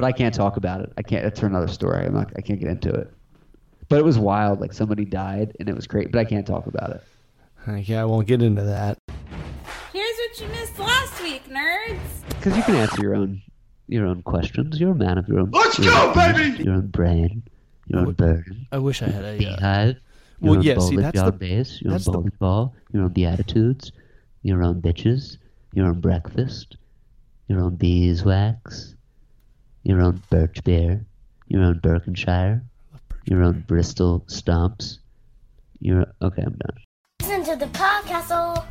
but I can't talk about it. I can't. That's for another story. I'm not. I can't get into it. But it was wild. Like somebody died, and it was great. But I can't talk about it. Yeah, I won't get into that. Here's what you missed last week, nerds. Because you can answer your own your own questions. You're a man of your own. Let's your go, own- baby! Your own brain. Your own burden. I wish I had a. Uh, Beehive. Your Well, own yeah, see, bowling that's yard the- base. Your own that's the- bowling ball. Your own beatitudes. Your own bitches. Your own breakfast. Your own beeswax. Your own birch beer. Your own Berkshire. Your own Bristol stomps. Your okay, I'm done. Listen to the podcastle.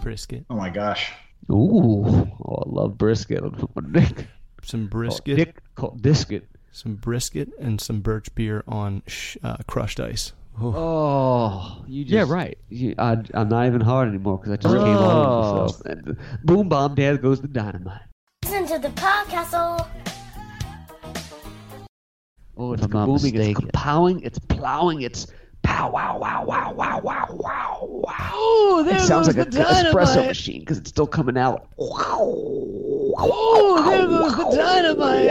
brisket. Oh my gosh. Ooh, oh, I love brisket. Nick. Some Oh, brisket. Nick called biscuit. Some brisket and some birch beer on sh- uh, crushed ice. Oh, you just, yeah, right. You, I, I'm not even hard anymore because I just came Oh. over myself. And boom, bomb, there goes the dynamite. Listen to the podcastle. Oh, it's If I'm booming, it's plowing, it's plowing, it's pow, wow, wow, wow, wow, wow, wow, wow. Oh, there it sounds goes like a the espresso machine because it's still coming out. Oh, there goes the dynamite.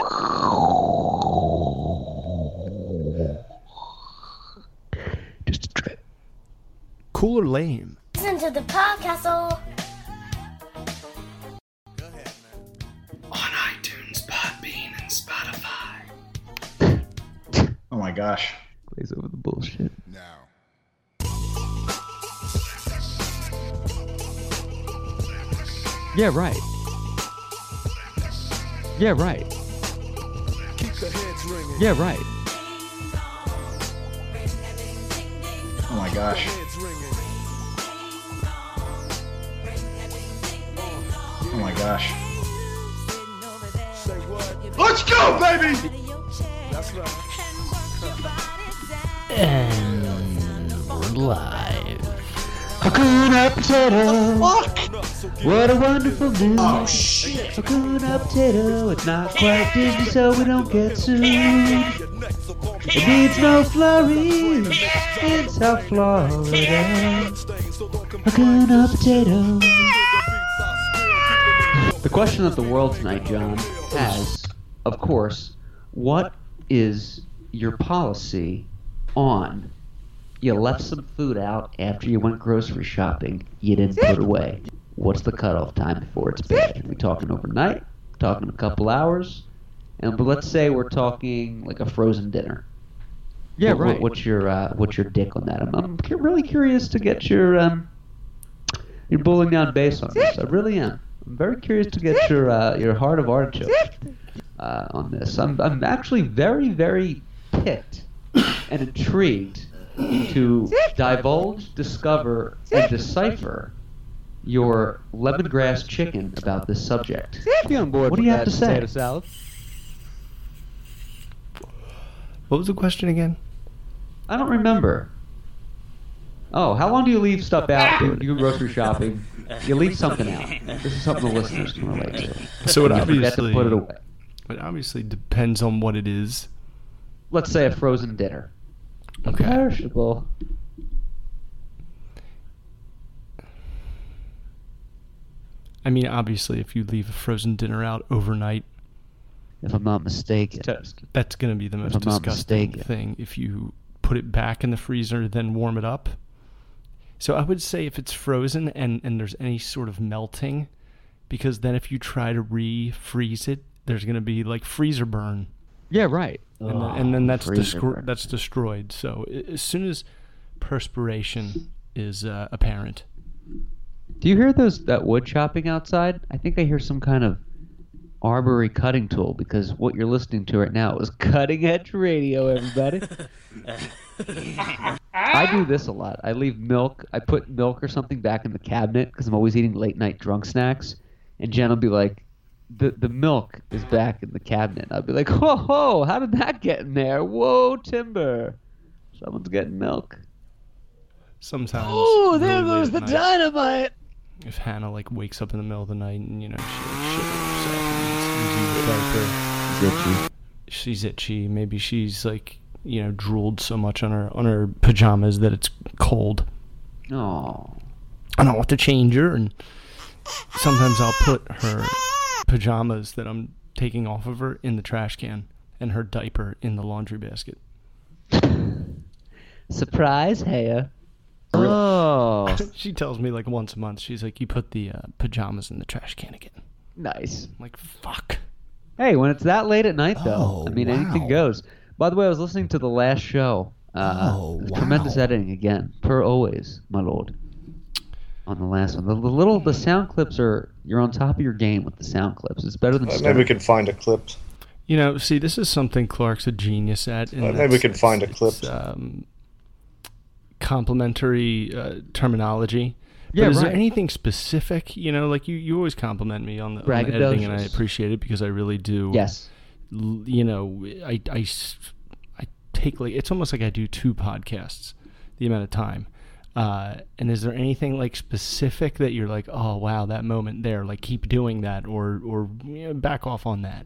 Just a drip. Cool or lame? Listen to the podcastle. Oh my gosh. Glaze over the bullshit. Now. Yeah, right. Yeah, right. Yeah, right. Oh my gosh. Oh my gosh. Let's go, baby! And we're live. Hakuna potato. What a wonderful news. Oh shit. Hakuna potato. It's not quite Disney, so we don't get sued. It needs no flurries. It's South Florida. Hakuna potato. The question of the world tonight, John, has, of course, what is your policy on you left some food out after you went grocery shopping, you didn't put it away. What's the cutoff time before it's bad? Are we talking overnight? Talking a couple hours? And but let's say we're talking like a frozen dinner. Yeah, What- what- right. what's your uh, what's your dick on that? I'm, I'm cu- really curious to get your um your bowling down base on this. I really am. I'm very curious to get your uh, your heart of artichoke uh, on this. I'm I'm actually very very picked and intrigued to divulge, discover, and decipher your lemongrass chicken about this subject. Be on board What do you have to say? Salad. What was the question again? I don't remember. Oh, how long do you leave stuff out? Ah! You, you go grocery shopping. You leave something out. This is something the listeners can relate to. So it You forget to obviously put it away. It obviously depends on what it is. Let's say a frozen dinner. Okay. Perishable. I mean, obviously, if you leave a frozen dinner out overnight, If I'm not mistaken. That's going to be the most disgusting thing. If you put it back in the freezer, then warm it up. So I would say if it's frozen and, and there's any sort of melting, because then if you try to refreeze it, there's going to be like freezer burn. Yeah, right. and, then, and then that's freezer descro- that's destroyed. So as soon as perspiration is uh, apparent, Do you hear those that wood chopping outside? I think I hear some kind of arbory cutting tool because what you're listening to right now is cutting edge radio, everybody. I do this a lot. I leave milk. I put milk or something back in the cabinet because I'm always eating late night drunk snacks. And Jen will be like, "the The milk is back in the cabinet." I'll be like, "Whoa, whoa! How did that get in there? Whoa, timber! Someone's getting milk." sometimes. Oh, there really late goes the night, dynamite. If Hannah like wakes up in the middle of the night and you know she like shit herself and needs using the diaper, she's itchy. Maybe she's like you know drooled so much on her on her pajamas that it's cold. Oh. I don't want to change her, and sometimes I'll put her pajamas that I'm taking off of her in the trash can and her diaper in the laundry basket. Surprise, Haya. Oh, She tells me like once a month. She's like, "You put the uh, pajamas in the trash can again." Nice. I'm like, "Fuck." Hey, when it's that late at night, though, Oh, I mean, anything goes. By the way, I was listening to the last show. Uh, Oh, Tremendous editing again, per always, my lord. On the last one, the, the little the sound clips are you're on top of your game with the sound clips. It's better than Uh, maybe we can find a clip. You know, see, this is something Clark's a genius at. and Uh, maybe we that's- can find a clip. Um, complimentary uh, terminology. But Yeah, is there anything specific? You know, like you, you always compliment me on the, on the editing, and I appreciate it because I really do. Yes. you know, I, I, I take like it's almost like I do two podcasts, the amount of time. Uh, and is there anything like specific that you're like, oh wow, that moment there, like keep doing that, or or you know, back off on that?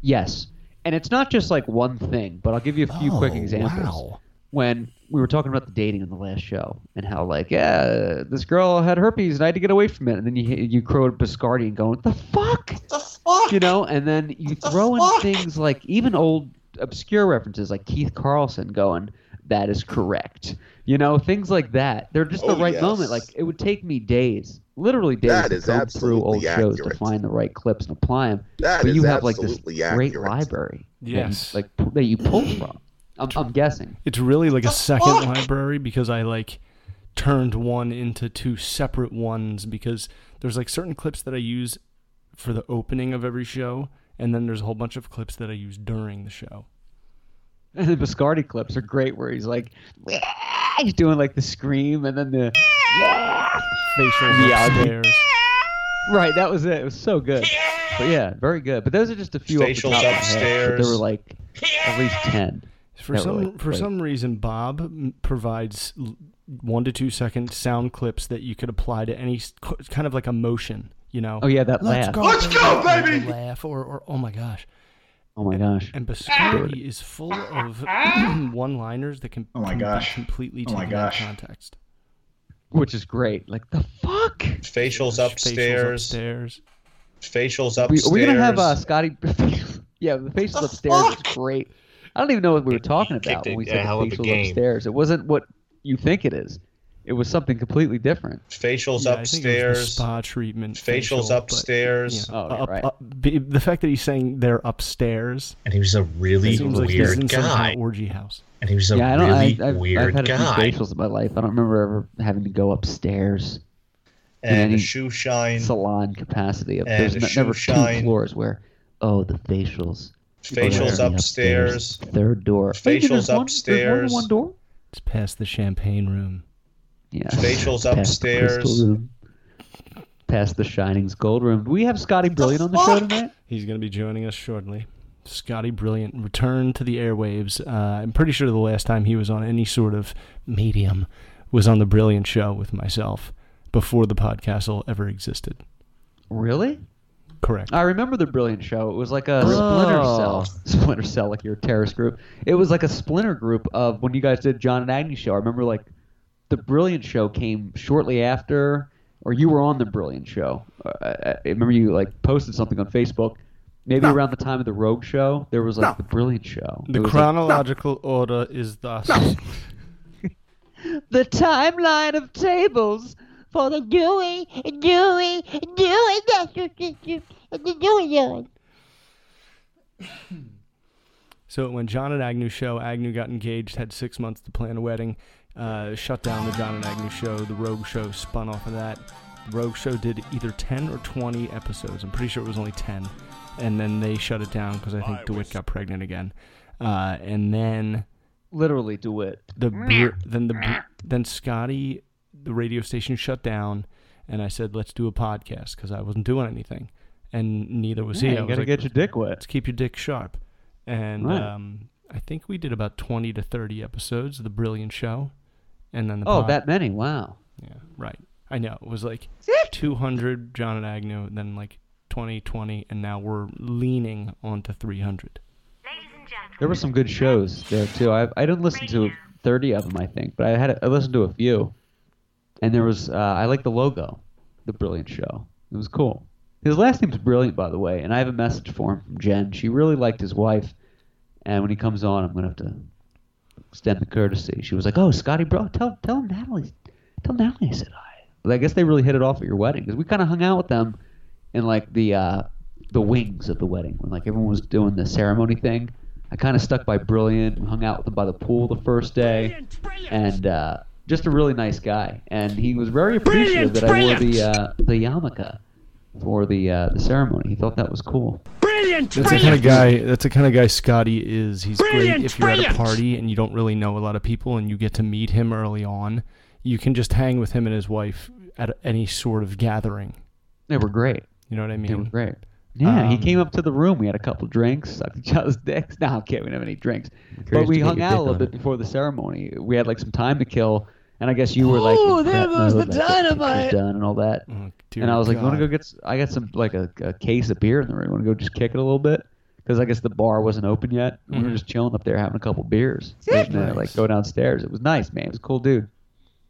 Yes. And it's not just like one thing, but I'll give you a few quick Oh, examples. wow. When we were talking about the dating in the last show and how like, yeah, this girl had herpes and I had to get away from it, and then you you quote Biscardi and going, the fuck? The fuck? You know, and then you the throw in fuck? things like even old obscure references like Keith Carlson going, that is correct. You know, things like that. They're just the Oh, right yes. moment. Like it would take me days, literally days, That to is comb through old absolutely shows to find the right clips and apply them. That but is you have like this absolutely great accurate. library. that you- Yes. like that you pull from. I'm, I'm guessing. It's really like a The second fuck? library because I like turned one into two separate ones because there's like certain clips that I use for the opening of every show, and then there's a whole bunch of clips that I use during the show. And the Biscardi clips are great, where he's like, he's doing like the scream and then the Facial Yeah, I'll be- upstairs. right. That was it. It was so good. But yeah, very good. But those are just a few. off the top of my head, but upstairs. There were like at least ten. For some like, for great. some reason, Bob provides one to two second sound clips that you could apply to any kind of like emotion. You know. Oh yeah, that Let's laugh. go, Let's go, baby! Laugh or, or oh my gosh. Oh my gosh. And Biscardi is full of one-liners that can, Oh my gosh. completely Oh my taken out of gosh. context. Which is great. Like the fuck. Facials upstairs, Facials upstairs. facials upstairs. Facials We, upstairs. are we gonna have uh, Scotty? yeah, the facials The upstairs fuck? is great. I don't even know what we were He- he talking about when we said hell the facials upstairs. It wasn't what you think it is. It was something completely different. Facials Yeah, I think it was the upstairs. spa treatment. Facials facial, but, upstairs. you know, Oh, up- right. up- the fact that he's saying they're upstairs And he was a really seems like he's weird in some guy. kind of orgy house. And he was a yeah, I don't. really I, I've, weird I've had a few facials in my life. I don't remember ever having to go upstairs. and any a shoe shine. salon capacity of And there's a n- never shine. two floors where oh the facials Facials Oh, yeah, upstairs. third door Wait, Facials there's one, there's more than upstairs. one door It's past the champagne room. Yeah Facials Past upstairs. past the shining's gold room do we have Scotty Brilliant on the show tonight He's going to be joining us shortly. Scotty Brilliant returned to the airwaves. Uh, I'm pretty sure the last time he was on any sort of medium was on the Brilliant Show with myself before the podcastle ever existed. really Correct. I remember the Brilliant Show it was like a splinter Oh. cell splinter cell like your terrorist group it was like a splinter group of when you guys did John and Agnew show I remember like the Brilliant Show came shortly after, or you were on the Brilliant Show. Uh, I, I remember you like posted something on Facebook. Maybe around the time of the Rogue Show, there was like the Brilliant Show. The It was, like, chronological order is thus. the timeline of tables for the Doing, doing, doing, that's what you do, doing, doing. So when John and Agnew show, Agnew got engaged, had six months to plan a wedding, uh, shut down the John and Agnew show. The Rogue show spun off of that. The Rogue show did either 10 or 20 episodes. I'm pretty sure it was only 10. And then they shut it down because I think DeWitt got pregnant again. Uh, and then literally DeWitt. the Br- then the then Scotty, the radio station shut down, and I said let's do a podcast because I wasn't doing anything, and neither was Yeah, he. you I was gotta like, get your dick wet. Let's keep your dick sharp, and Right. um, I think we did about twenty to thirty episodes of the Brilliant Show, and then the Oh, pod- that many! Wow. yeah right. I know it was like two hundred John and Agnew, then like 20, 20, and now we're leaning onto three hundred. There were some good shows there too. I I didn't listen to thirty of them, I think, but I had I listened to a few. And there was uh, I like the logo, the Brilliant Show. It was cool. His last name's brilliant, by the way, and I have a message for him from Jen. She really liked his wife, and when he comes on, I'm gonna have to extend the courtesy. She was like, "Oh, Scotty, bro, tell tell Natalie, tell Natalie I said hi." But I guess they really hit it off at your wedding because we kind of hung out with them in like the uh, the wings of the wedding when like everyone was doing the ceremony thing. I kind of stuck by Brilliant. We hung out with him by the pool the first day, and uh, just a really nice guy. And he was very appreciative that I wore the uh, the yarmulke for the uh, the ceremony. He thought that was cool. Brilliant. That's the kind of guy. That's the kind of guy Scotty is. He's great if you're at a party and you don't really know a lot of people and you get to meet him early on. You can just hang with him and his wife at any sort of gathering. They were great. You know what I mean? They were great. Yeah, he Um, came up to the room. We had a couple drinks, sucked each other's dicks. No, I'm kidding. We didn't have any drinks. But we hung out a little bit it. before the ceremony. We had like some time to kill, and I guess you were like, Oh, there prep goes the like, get pictures dynamite. done and all that. Oh, and I was like, you want to go get? s- I got some like a, a case of beer in the room. Want to go just kick it a little bit? Because I guess the bar wasn't open yet. We were Mhm. just chilling up there having a couple beers. And then, like go downstairs. It was nice, man. It was a cool dude.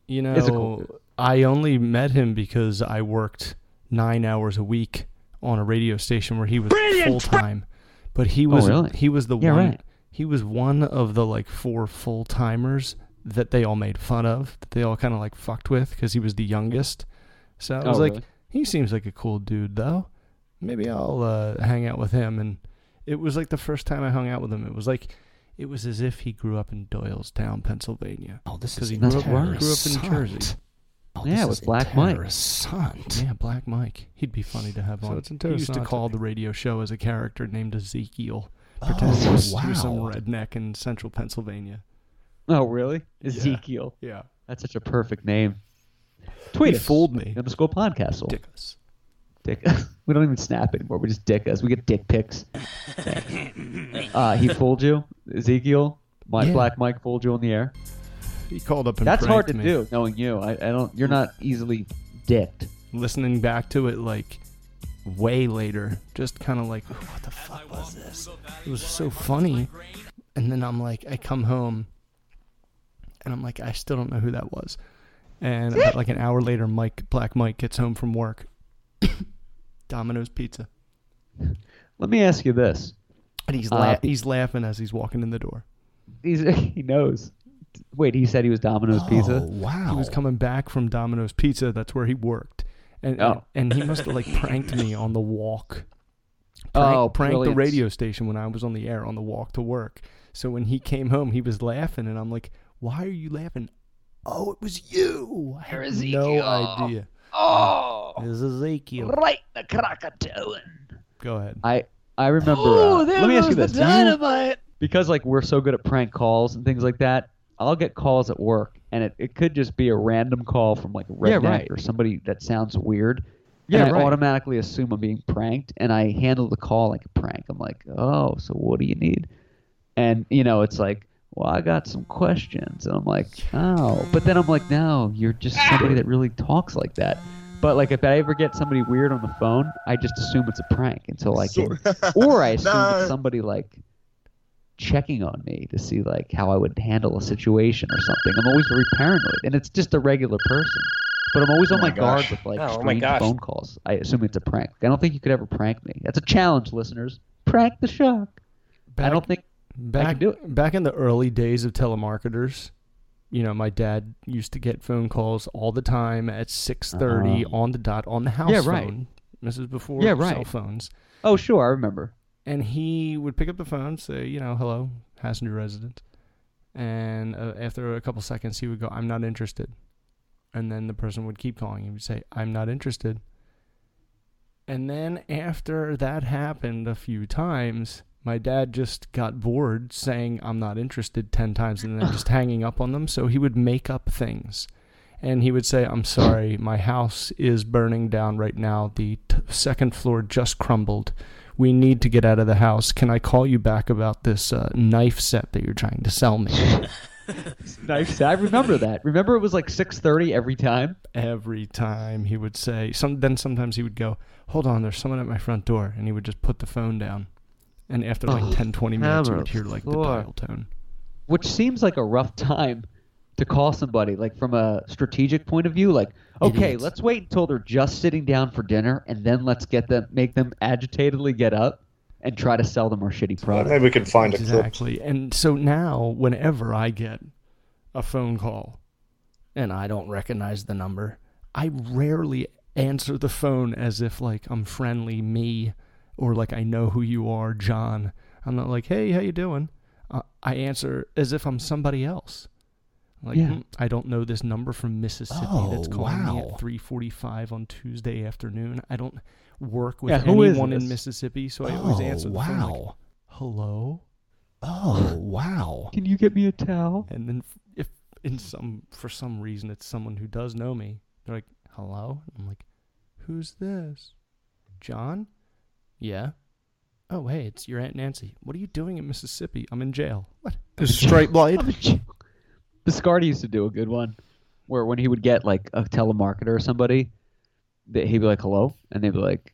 You It's cool know, dude. I only met him because I worked nine hours a week on a radio station where he was full time. But he was Oh, really? he was the Yeah, one right. he was one of the like four full timers that they all made fun of, that they all kind of like fucked with because he was the youngest. So I Oh, was like, really? he seems like a cool dude though. Maybe I'll uh, hang out with him. And it was like the first time I hung out with him. It was like. It was as if he grew up in Doylestown, Pennsylvania. Oh, this Because is he grew up, grew up in interessant. Jersey. Oh, Yeah, this with Black Mike. Yeah, Black Mike. He'd be funny to have So on. it's he used to call the radio show as a character named Ezekiel. Oh, Pretend he was, some redneck in central Pennsylvania. Oh, really? Ezekiel. Yeah. That's such a perfect name. Tweet us. fooled me. Underscore podcast. Dick us. Dick. we don't even snap anymore. We just dick us. We get dick pics. uh, he fooled you, Ezekiel. My Yeah. Black Mike fooled you on the air. He called up and That's hard to me. do, knowing you. I, I don't. You're not easily dicked. Listening back to it like way later, just kind of like, what the fuck was this? It was so funny. And then I'm like, I come home and I'm like, I still don't know who that was. And about like an hour later, Mike, Black Mike, gets home from work. Domino's Pizza. Let me ask you this. And he's Uh, la- be- he's laughing as he's walking in the door. He's, he knows. Wait, he said he was Domino's Pizza. Oh, wow. He was coming back from Domino's Pizza. That's where he worked, and Oh. and, he must have like pranked me on the walk. Oh, Prank, pranked the radio station when I was on the air on the walk to work. So when he came home, he was laughing, and I'm like, "Why are you laughing?" Oh, it was you. I had no idea. Oh, This is Ezekiel. right, the Krakatoan. Go ahead. I I remember. Oh, uh, there let me ask you goes this: the you- dynamite. because like we're so good at prank calls and things like that, I'll get calls at work, and it, it could just be a random call from like a Yeah, redneck right. or somebody that sounds weird. Yeah, and I right. automatically assume I'm being pranked, and I handle the call like a prank. I'm like, oh, so what do you need? And you know, it's like, well, I got some questions, and I'm like, oh, but then I'm like, no, you're just somebody that really talks like that. But like, if I ever get somebody weird on the phone, I just assume it's a prank until I can, or I assume Nah. it's somebody like checking on me to see like how I would handle a situation or something. I'm always very paranoid, and it's just a regular person. But I'm always oh on Oh my, my guard with like Oh, oh strange gosh. phone calls. I assume it's a prank. I don't think you could ever prank me. That's a challenge, listeners. Prank the shark. I don't think back do it. back in the early days of telemarketers you know my dad used to get phone calls all the time at 6:30 Oh. on the dot on the house Yeah, right. phone this is before Yeah, cell phones Oh, sure, I remember. and he would pick up the phone say you know hello Hassinger resident and uh, after a couple seconds he would go I'm not interested and then the person would keep calling he would say I'm not interested and then after that happened a few times, my dad just got bored saying I'm not interested 10 times and then just hanging up on them. So he would make up things. And he would say, I'm sorry, my house is burning down right now. The t- second floor just crumbled. We need to get out of the house. Can I call you back about this uh, knife set that you're trying to sell me? Nice. I remember that. Remember, it was like 6:30 every time. Every time he would say, some, then sometimes he would go, Hold on, there's someone at my front door. And he would just put the phone down. And after like Oh, 10, 20 minutes, you hammer would hear like the dial tone. which seems like a rough time to call somebody like from a strategic point of view like okay Idiots. let's wait until they're just sitting down for dinner and then let's get them make them agitatedly get up and try to sell them our shitty product Maybe we could find a clip. Exactly. And so now, whenever I get a phone call and I don't recognize the number. I rarely answer the phone as if like I'm friendly me or like I know who you are, John. I'm not like, "Hey, how you doing?" Uh, I answer as if I'm somebody else. Like, Yeah. "Hmm, I don't know this number from Mississippi that's Oh, calling me at 3:45 on Tuesday afternoon. I don't work with Yeah, anyone in? Mississippi, so I always Oh, answer the phone like, wow. "Hello?" Oh, wow. can you get me a towel And then if in some for some reason it's someone who does know me, they're like, "Hello?" I'm like, "Who's this?" John? Yeah. Oh, hey, it's your aunt Nancy. What are you doing in Mississippi? I'm in jail. What? Straight blade. Biscardi used to do a good one where when he would get like a telemarketer or somebody that he'd be like hello and they'd be like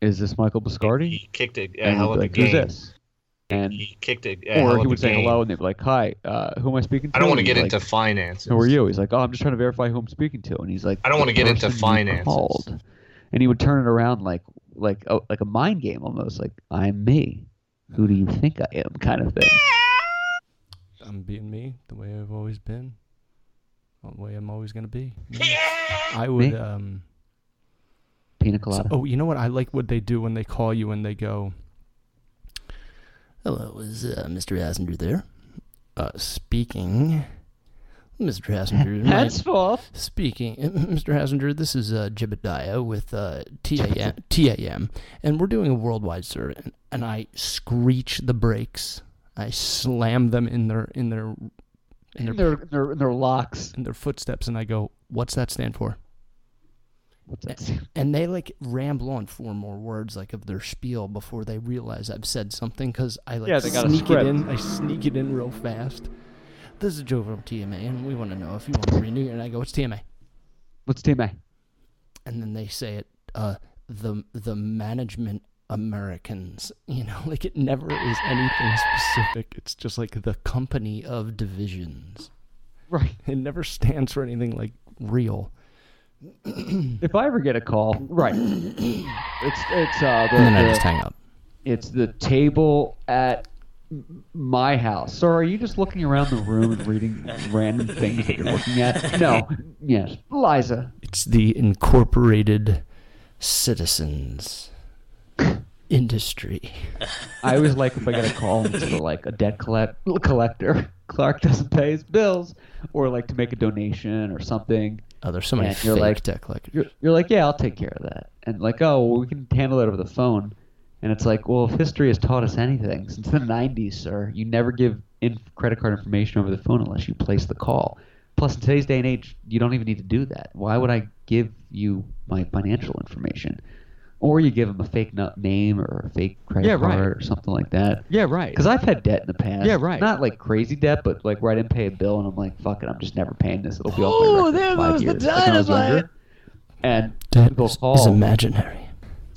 is this michael biscardi He kicked a, a and hell he'd of be a like game. who's this and He kicked a, a or he would say game. hello and they'd be like hi uh, who am i speaking to I don't want to get he's into like, finances. who are you he's like oh i'm just trying to verify who i'm speaking to and he's like I don't wanna get into person you finances." called." and he would turn it around like like a, like a mind game almost like i'm me who do you think i am kind of thing I'm being me, the way I've always been, the way I'm always gonna be. Me. I would. Me? Um, pina so- colada oh, you know what? I like what they do when they call you and they go, Hello, is uh, Mr. Hassinger there? Uh, speaking. Mr. Hassinger. my- that's false Speaking, Mr. Hassinger, this is uh, Jebediah with uh, TAM, TAM, and we're doing a worldwide survey. And, and I screech the brakes. I slam them in their in their in their in their, their, their locks in their footsteps, and I go, "What's that stand for?" what's that and they like ramble on four more words like of their spiel before they realize I've said something because I like Yeah, they got a sneak it in. I sneak it in real fast. This is Joe from TMA, and we want to know if you want to renew. And I go, it's TMA, what's TMA? and then they say it, uh, the the management Americans. You know, like it never is anything specific. It's just like the company of divisions. Right. It never stands for anything like real. If I ever get a call, right? It's it's uh the, And then I just hang up. it's the table at my house. So are you just looking around the room and reading random things that you're looking at? No. Yes, Liza. It's the Incorporated Citizens Industry. I always like if I get a call and it's for like a debt collect- collector. Clark doesn't pay his bills, or like to make a donation or something. Oh, there's so many And you're like- debt collectors. You're, you're like, yeah, I'll take care of that. And like, oh, well, we can handle it over the phone. And it's like, well, if history has taught us anything since the 90s, sir, you never give in credit card information over the phone unless you place the call. Plus, in today's day and age, you don't even need to do that. Why would I give you my financial information? Or you give them a fake nu- name or a fake credit Yeah, right. card or something like that. Yeah, right. Because I've had debt in the past. Yeah, right. Not like crazy debt, but like where I didn't pay a bill and I'm like, fuck it, I'm just never paying this. It'll be all my Oh, record there goes the years. Like when I was dynamite. And Debt people call is imaginary.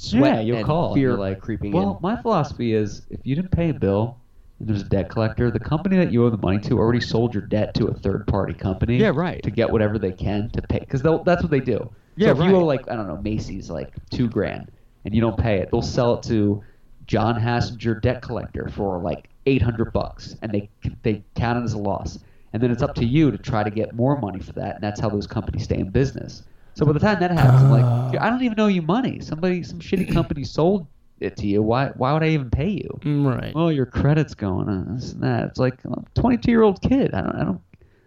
Sweat Yeah, you'll and call fear you're, like, creeping well, in. my philosophy is if you didn't pay a bill and there's a debt collector, the company that you owe the money to already sold your debt to a third party company. Yeah, right. To get whatever they can to pay, because that's what they do. Yeah, so if right. you owe like I don't know Macy's like two grand and you don't pay it, they'll sell it to John Hassinger debt collector for like eight hundred bucks, and they they count it as a loss. And then it's up to you to try to get more money for that, and that's how those companies stay in business. So by the time that happens, I'm like, I don't even owe you money. Somebody, some shitty company sold it to you. Why, why would I even pay you? Mm, Right. Well, your credit's going on this and that. It's like I'm a 22 year old kid. I don't, I don't,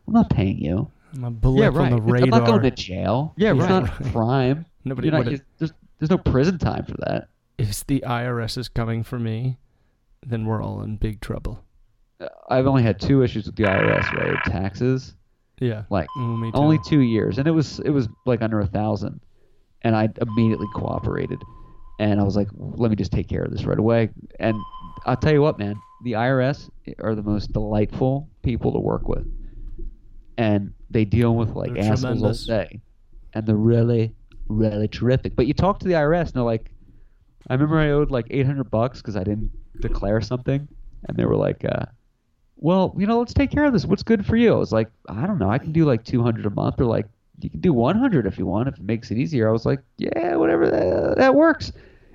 I'm not paying you. I'm a blip right. on the radar. I'm not going to jail. Yeah, it's right. not crime. Nobody not, there's, there's no prison time for that. if the IRS is coming for me, then we're all in big trouble. Uh, I've only had two issues with the IRS, right? Taxes, Yeah. like Mm, only two years, and it was it was like under a thousand, and I immediately cooperated, and I was like, let me just take care of this right away. And I'll tell you what, man, the IRS are the most delightful people to work with, and they deal with like They're assholes all day, and they're really really terrific. But you talk to the IRS, and they're like, I remember I owed like eight hundred bucks because I didn't declare something, and they were like, uh, well, you know, let's take care of this. What's good for you? I was like, I don't know. I can do like 200 a month or like, you can do 100 if you want, if it makes it easier. I was like, yeah, whatever, that, that works.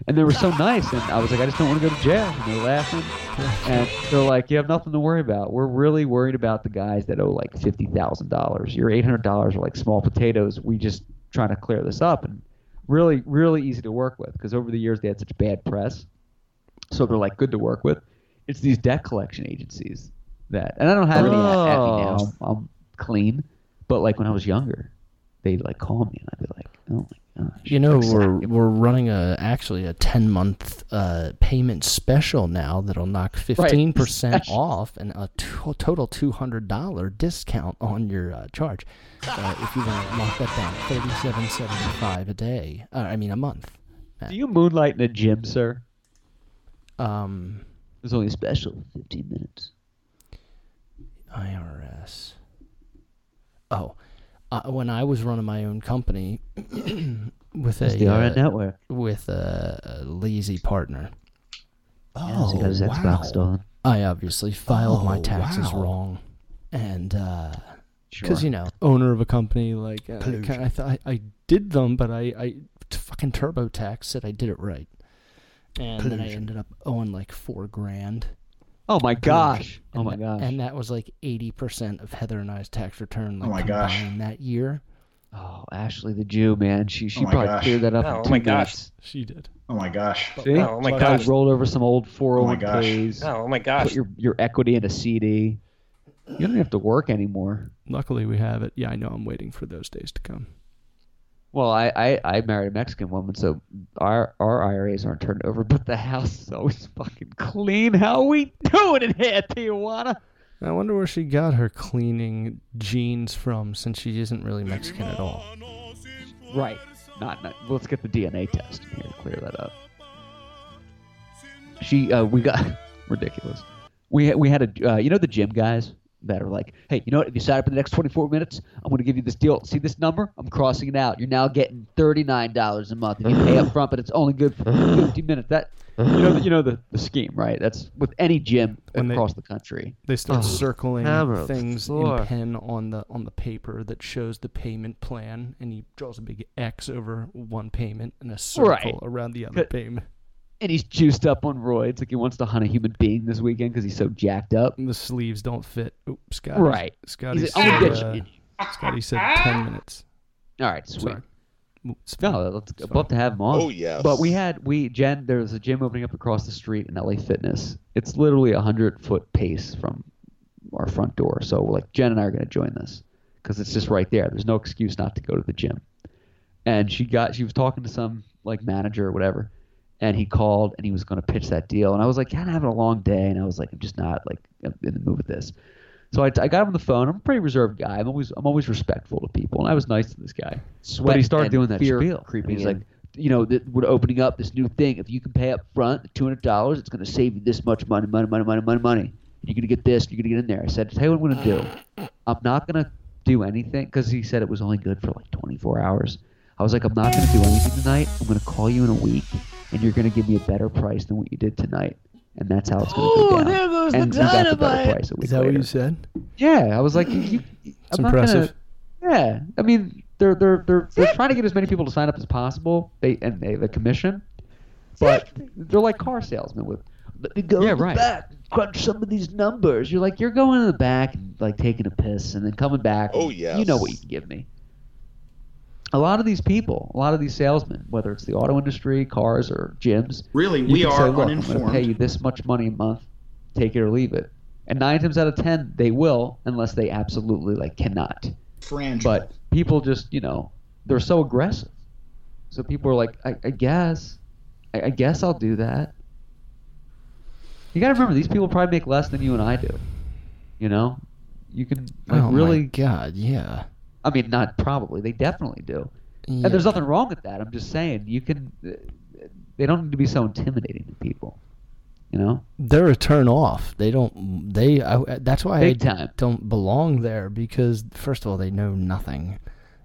And they were so nice. And I was like, I just don't want to go to jail. And they're laughing. And they're like, you have nothing to worry about. We're really worried about the guys that owe like $50,000. Your $800 are like small potatoes. We just trying to clear this up. And really, really easy to work with because over the years they had such bad press. So they're like good to work with. It's these debt collection agencies that, and I don't have any at now. Oh. I'm, clean. But like when I was younger, they'd like call me and I'd be like, oh my gosh. You know, Like, we're we're running a actually a ten month uh, payment special now that'll knock fifteen percent Special. off and a to- total two hundred dollar discount on your uh, charge. Uh, if you want to lock that down, thirty seven seventy five a day. Uh, I mean a month. Do you moonlight in a gym, sir? Um, it's only special 15 minutes. IRS. Oh, uh, when I was running my own company with That's a the RN uh, network. with a, a lazy partner. yeah, so he got his Xbox stolen. I obviously filed my Oh, taxes wow. wrong, and because Sure. you know, owner of a company, like uh, I, kinda- I thought I, I did them, but I, I t- fucking TurboTax said I did it right, and then I ended up owing like four grand. Oh my gosh. Oh my tha- gosh. And that was like eighty percent of Heather and I's tax return. Like, Oh my gosh. combined that year. Oh, Ashley the Jew, man. She she Oh probably gosh. cleared that up Oh, in oh two my gosh. minutes. She did. Oh my gosh. See? Oh my Probably gosh. rolled over some old Oh my gosh. 401ks. Oh, oh my gosh. Put your your equity in a CD. You don't have to work anymore. Luckily, we have it. Yeah, I know. I'm waiting for those days to come. Well, I, I, I married a Mexican woman, so our our IRAs aren't turned over, but the house is always fucking clean. How we doing in here, Tijuana? I wonder where she got her cleaning genes from, since she isn't really Mexican at all. Right. Not, not let's get the DNA test here to clear that up. She uh we got ridiculous. We had, we had a uh, you know the gym guys that are like, hey, you know what? If you sign up in the next 24 minutes, I'm going to give you this deal. See this number? I'm crossing it out. You're now getting $39 a month if you pay up front, but it's only good for 50 minutes. That you know the, you know the, the scheme, right? That's with any gym When they- across the country. They start Oh, circling hammer things Thor. in pen on the on the paper that shows the payment plan, and he draws a big X over one payment and a circle Right. around the other payment. And he's juiced up on roids, like he wants to hunt a human being this weekend because he's so jacked up. And the sleeves don't fit. Oop, Scotty. Right. Scotty He's said, like, "I'm gonna uh, get you." Scotty said ten minutes. All right, sweet. Sorry. Oop, it's fine. No, let's It's I'd love to have him on. Oh, yes. But we had we Jen. There was a gym opening up across the street in LA Fitness. It's literally a hundred foot pace from our front door. So like Jen and I are going to join this because it's just right there. There's no excuse not to go to the gym. And she got she was talking to some like manager or whatever, and he called and he was going to pitch that deal. And I was like, kind of having a long day, and I was like, I'm just not like in the mood with this. So I, I got him on the phone. I'm a pretty reserved guy. I'm always I'm always respectful to people, and I was nice to this guy. but he started doing that fear spiel. creeping He's in. like, you know, that we're opening up this new thing. If you can pay up front, two hundred dollars, it's going to save you this much money, money, money, money, money, money. You're going to get this. You're going to get in there. I said, tell you what I'm going to do. I'm not going to do anything because he said it was only good for like 24 hours. I was like, I'm not going to do anything tonight. I'm going to call you in a week, and you're going to give me a better price than what you did tonight. And that's how it's going to go Oh, down. there goes the and we got the better dynamite. price a week Is that what later. you said? Yeah, I was like, you, you, It's I'm not impressive. Gonna, yeah, I mean, they're they're they're they're trying to get as many people to sign up as possible. They and they the commission, but they're like car salesmen with. Let me go Yeah, in the right. back, crunch some of these numbers. You're like, you're going in the back and like taking a piss, and then coming back. Oh, and You know what you can give me. A lot of these people, a lot of these salesmen, whether it's the auto industry, cars, or gyms, Really, we are say, Look, I'm going to pay you this much money a month, take it or leave it. And nine times out of ten, they will, unless they absolutely like cannot. Frangible. But people just, you know, they're so aggressive. So people are like, I, I guess, I, I guess I'll do that. You got to remember, these people probably make less than you and I do. You know, you can like oh really. my god, yeah. I mean, not probably. They definitely do. yeah. And there's nothing wrong with that. I'm just saying, you can. They don't need to be so intimidating to people. You know. they're a turn off. They don't. They. I, that's why Big I time. don't belong there because first of all, they know nothing.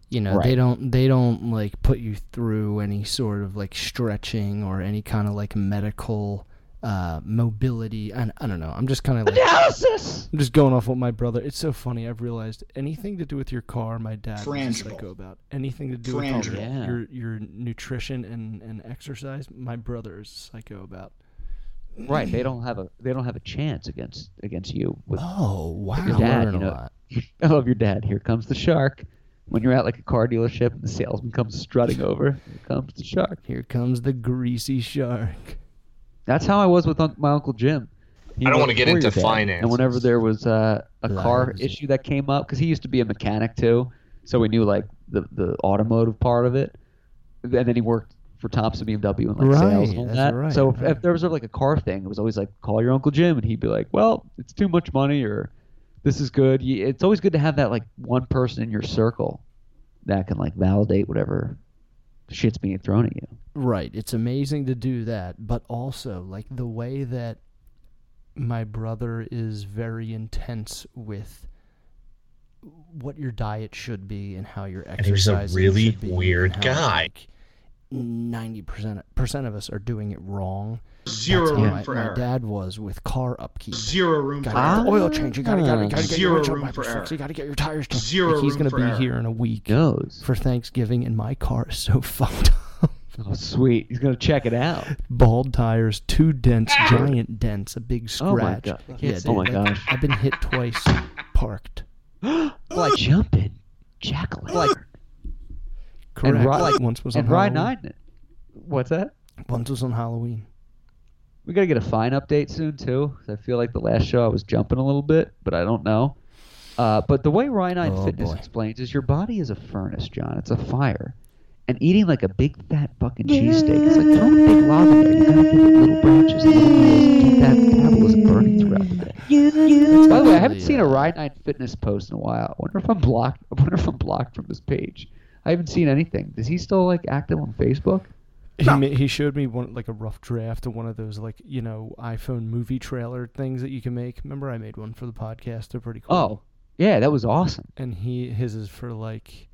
You know, they don't. They don't like put you through any sort of like stretching or any kind of like medical uh, mobility. I, I don't know. I'm just kind of like Analysis. I'm just going off what my brother. It's so funny. I've realized anything to do with your car, my dad was Frangible. psycho about. Anything to do with Frangible. Yeah. your your nutrition and, and exercise, my brother is psycho about. Right. They don't have a they don't have a chance against against you with Oh wow! your dad. Learn You a know, lot. I love your dad. Here comes the shark. When you're at like a car dealership and the salesman comes strutting over, here comes the shark. Here comes the greasy shark. That's how I was with un- my uncle Jim. He I don't wanna get into your dad, finances. And whenever there was uh, a car issue that came up, because he used to be a mechanic too, so we knew like the the automotive part of it. And then he worked for Thompson BMW and like sales and all Right, that's that. right, so if, right. if there was like a car thing, it was always like call your uncle Jim, and he'd be like, "Well, it's too much money," or "This is good." It's always good to have that like one person in your circle that can like validate whatever shit's being thrown at you. Right. It's amazing to do that, but also like the way that my brother is very intense with what your diet should be and how your he he's a really weird guy. like, Ninety percent percent of us are doing it wrong. Zero That's how room my, for my error. dad was with car upkeep. Zero room for Gotta get error. the oil change. You gotta, gotta, ah. gotta get Zero your windshield room for wipers fixed. error. You gotta get your tires changed. Zero Like, he's room gonna for be error. here in a week Goes. for Thanksgiving, and my car is so fucked up. Oh, sweet. He's gonna check it out. bald tires, two dents, ah. giant dents, a big Oh my scratch. God. Yeah, see Oh my dude, like, gosh. I've been hit twice, parked. like jumping, jackal. Like Correct. and Rye, once was on and Rye Halloween. Nine. What's that? Once was on Halloween. We gotta get a fine update soon too. 'cause I feel like the last show I was jumping a little bit, but I don't know. Uh, but the way Ryan Nine Oh, Fitness boy. explains is your body is a furnace, John. It's a fire. And eating like a big fat fucking cheesesteak, it's like throwing a big log in there. You gotta give it little branches, little wheels, and keep that metabolism burning throughout the day. By the way, I haven't seen a Ride Nine Fitness post in a while. I wonder if I'm blocked. I wonder if I'm blocked from his page. I haven't seen anything. Is he still like active on Facebook? He, ma- he showed me one like a rough draft of one of those like you know iPhone movie trailer things that you can make. Remember, I made one for the podcast. They're pretty cool. Oh, yeah, that was awesome. and he his is for like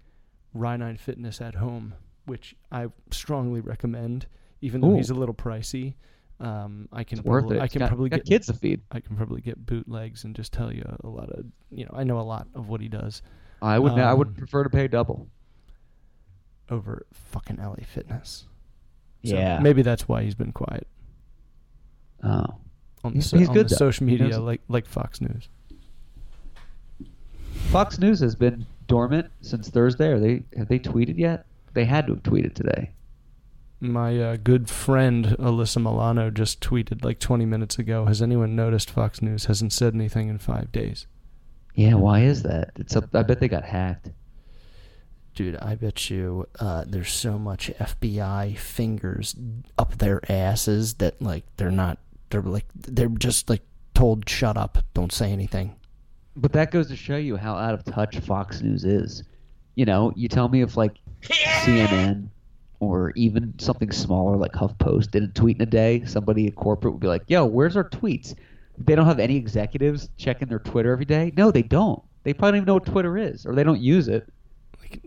Rhinine Fitness at home, which I strongly recommend. Even though Ooh. he's a little pricey, um, I can It's worth probably, it. I can got- probably got get kids to feed. I can probably get bootlegs and just tell you a lot of you know I know a lot of what he does I would. I would Um, prefer to pay double. Over fucking LA Fitness. So Yeah. maybe that's why he's been quiet Oh. on the, He's- he's on good, the social media like like Fox News. Fox News has been dormant since Thursday. Are they? Have they tweeted yet? They had to have tweeted today. My uh, good friend Alyssa Milano just tweeted like 20 minutes ago. Has anyone noticed Fox News hasn't said anything in five days? Yeah. Why is that? It's. Up, I bet they got hacked. Dude, I bet you uh, there's so much FBI fingers up their asses that like they're not. They're like they're just like told shut up, don't say anything. But that goes to show you how out of touch Fox News is. You know, you tell me if like CNN or even something smaller like HuffPost didn't tweet in a day, somebody at corporate would be like, "Yo, where's our tweets?" They don't have any executives checking their Twitter every day. No, they don't. They probably don't even know what Twitter is, or they don't use it.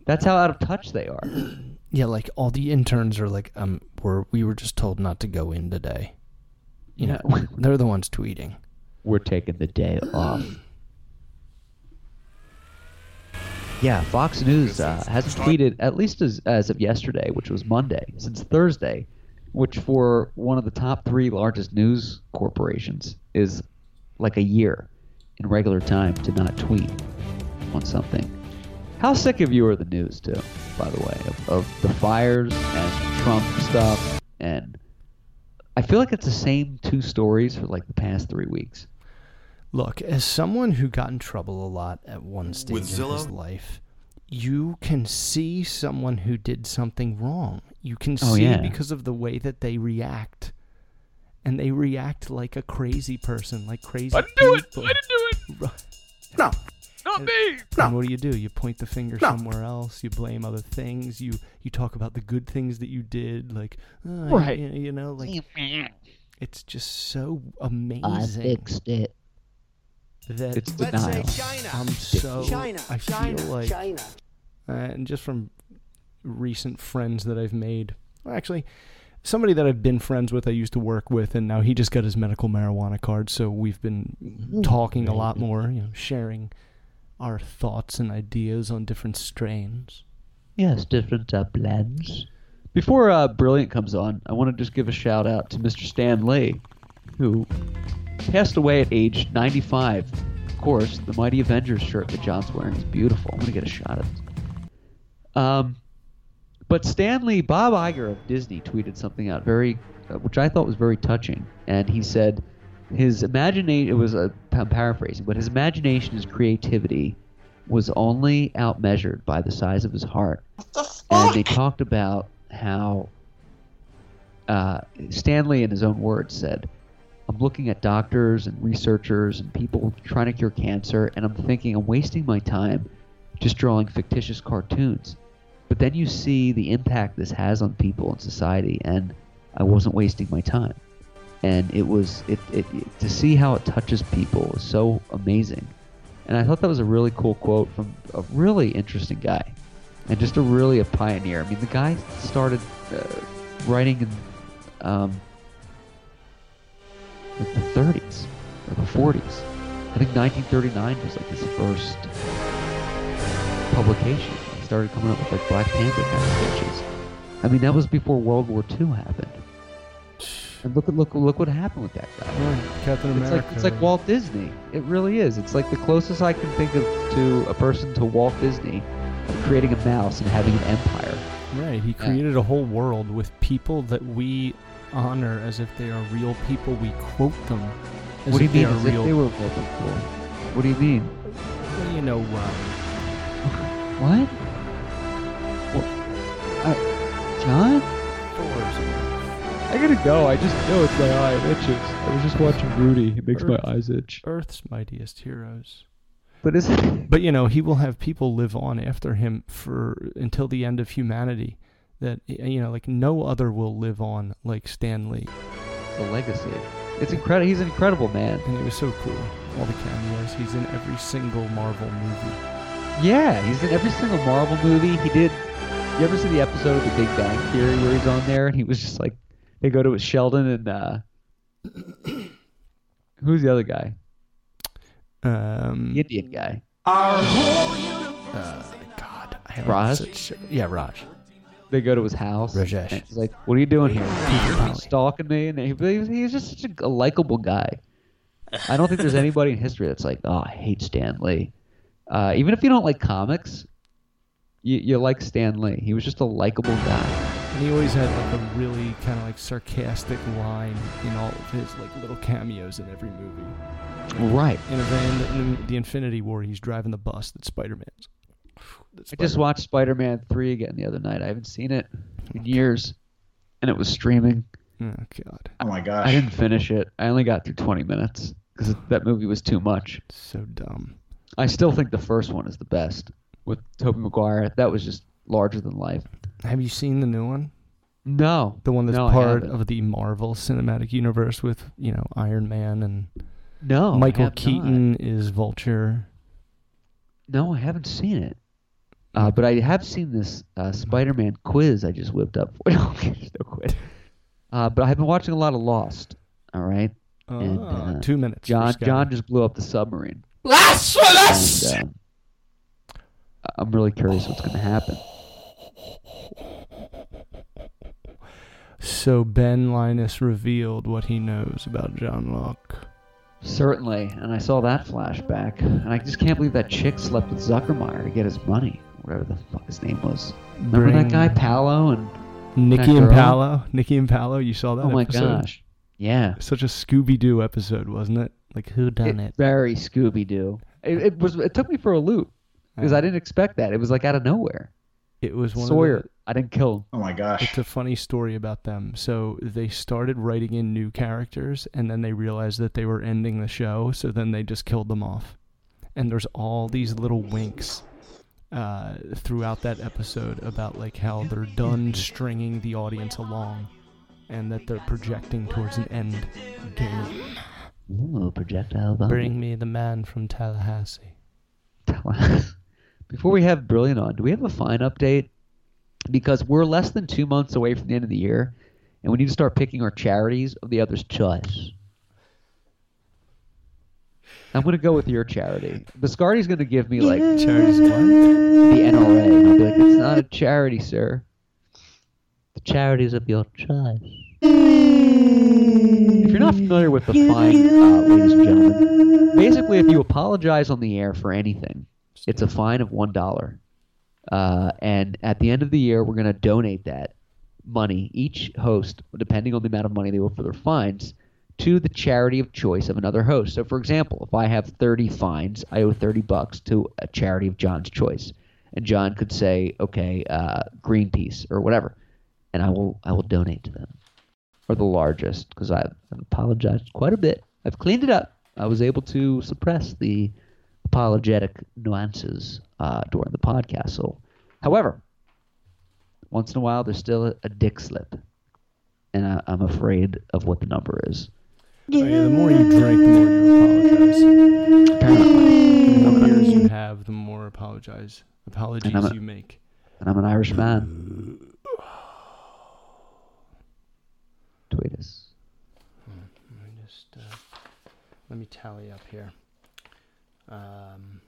That's how out of touch they are. Yeah, like all the interns are like, um, we're we were just told not to go in today. You know, they're the ones tweeting. We're taking the day off. Yeah, Fox News uh, hasn't tweeted at least as as of yesterday, which was Monday, since Thursday, which for one of the top three largest news corporations is like a year in regular time to not tweet on something. How sick of you are the news too, by the way, of, of the fires and Trump stuff, and I feel like it's the same two stories for like the past three weeks. Look, as someone who got in trouble a lot at one stage With in his life, you can see someone who did something wrong. You can Oh, see yeah. because of the way that they react. And they react like a crazy person, like crazy I didn't do it! people. I didn't do it! No. Not me! And what do you do? You point the finger somewhere else. You blame other things. You you talk about the good things that you did, like oh, Right. You, you know, like it's just so amazing. I fixed it. that It's denial. I'm so China, I China, feel like China. uh, and just from recent friends that I've made. Well, actually, somebody that I've been friends with. I used to work with, and now he just got his medical marijuana card. So we've been talking a lot more, you know, sharing our thoughts and ideas on different strains. Yes, different uh, blends. Before uh, Brilliant comes on, I want to just give a shout out to Mr. Stan Lee, who passed away at age 95. Of course, the Mighty Avengers shirt that John's wearing is beautiful. I'm going to get a shot of it. Um, but Stan Lee, Bob Iger of Disney tweeted something out very, uh, which I thought was very touching, and he said his imagination. It was a I'm paraphrasing, but his imagination, his creativity, was only outmeasured by the size of his heart. And they talked about how uh, Stan Lee, in his own words, said, "I'm looking at doctors and researchers and people trying to cure cancer, and I'm thinking I'm wasting my time just drawing fictitious cartoons." But then you see the impact this has on people in society, and I wasn't wasting my time. And it was it, it, it to see how it touches people is so amazing. And I thought that was a really cool quote from a really interesting guy, and just a really a pioneer. I mean, the guy started uh, writing in um, like the 30s or the 40s. I think 1939 was like his first publication. He started coming up with like Black Panther kind of sketches. I mean, that was before World War II happened. And look at look look what happened with that guy. Captain It's America. like it's like Walt Disney. It really is. It's like the closest I can think of to a person to Walt Disney creating a mouse and having an empire. Right. He created a whole world with people that we honor as if they are real people. We quote them as what do you if they mean? are As if real. they were real people. What do you mean? Well, you know, um, What? What? Uh, John? I gotta go. I just know it's my eye. It itches. I was just watching Rudy. It makes my eyes itch. Earth's mightiest heroes. But is it? But you know, he will have people live on after him for until the end of humanity. That you know, like no other will live on like Stan Lee. The legacy. It's incredible. He's an incredible man. And he was so cool. All the cameos. He's in every single Marvel movie. Yeah, he's in every single Marvel movie. He did. You ever see the episode of The Big Bang Theory where he's on there and he was just like, they go to Sheldon and uh, who's the other guy? Um, The Indian guy. uh, God, I haven't Raj? such- yeah, Raj. They go to his house. Rajesh. and He's like, "What are you doing here? Peter Are stalking me?" And he, he's he's just such a, a likable guy. I don't think there's anybody in history that's like, "Oh, I hate Stan Lee." Uh, even if you don't like comics, you, you like Stan Lee. He was just a likable guy. And he always had like a really kind of like sarcastic line in all of his like little cameos in every movie. Right. In a van, in the Infinity War, he's driving the bus that Spider-Man's. that I just watched Spider-Man 3 again the other night. I haven't seen it in years, and it was streaming. Oh God, Oh my gosh. I didn't finish it. I only got through 20 minutes because that movie was too much. so dumb. I still think the first one is the best with Tobey Maguire. That was just larger than life. Have you seen the new one? No, The one that's No, part of the Marvel Cinematic Universe with you know Iron Man and no. Michael have not. Keaton is Vulture. No, I haven't seen it. Uh, but I have seen this uh, Spider-Man quiz I just whipped up for. No, quiz. Uh, but I've been watching a lot of Lost. All right, And, Ah, uh, two minutes. John. John just blew up the submarine. And, um, I'm really curious what's going to happen. So Ben Linus revealed what he knows about John Locke. Certainly, and I saw that flashback, and I just can't believe that chick slept with Zuckermeyer to get his money, whatever the fuck his name was. Remember Bring that guy Paulo and Nikki and? Paulo. Nikki and Paulo. You saw that oh my episode? gosh, yeah, Such a Scooby Doo episode, wasn't it? Like who done it? very Scooby Doo. It, it was. It took me for a loop because I didn't expect that. It was like out of nowhere. It was one Sawyer, of the, I didn't kill him. Oh my gosh. It's a funny story about them. So they started writing in new characters, and then they realized that they were ending the show. So then they just killed them off. And there's all these little winks uh, throughout that episode about like how they're done stringing the audience along, and that they're projecting towards an end game. Ooh, projectile bomb. Bring me the man from Tallahassee. Tallahassee. Before we have Brilliant on, do we have a fine update? Because we're less than two months away from the end of the year, and we need to start picking our charities of the other's choice. I'm gonna go with your charity. Biscardi's gonna give me like Charities what? the NRA. And I'll be like, it's not a charity, sir. The charities of your choice. If you're not familiar with the fine, uh, ladies and gentlemen, basically, if you apologize on the air for anything, it's a fine of one dollar. Uh, and at the end of the year, we're going to donate that money, each host, depending on the amount of money they owe for their fines, to the charity of choice of another host. So, for example, if I have 30 fines, I owe 30 bucks to a charity of John's choice, and John could say, "Okay, uh, Greenpeace or whatever," and I will I will donate to them, or the largest, because I've, I've apologized quite a bit. I've cleaned it up. I was able to suppress the apologetic nuances uh, during the podcast. So, however, once in a while there's still a, a dick slip, and I, I'm afraid of what the number is. Oh, yeah, the more you drink, the more you apologize. Apparently, The more beers you have, the more apologize apologies a- you make. and I'm an Irish man. Tweet us. Let me just uh, let me tally up here. Um,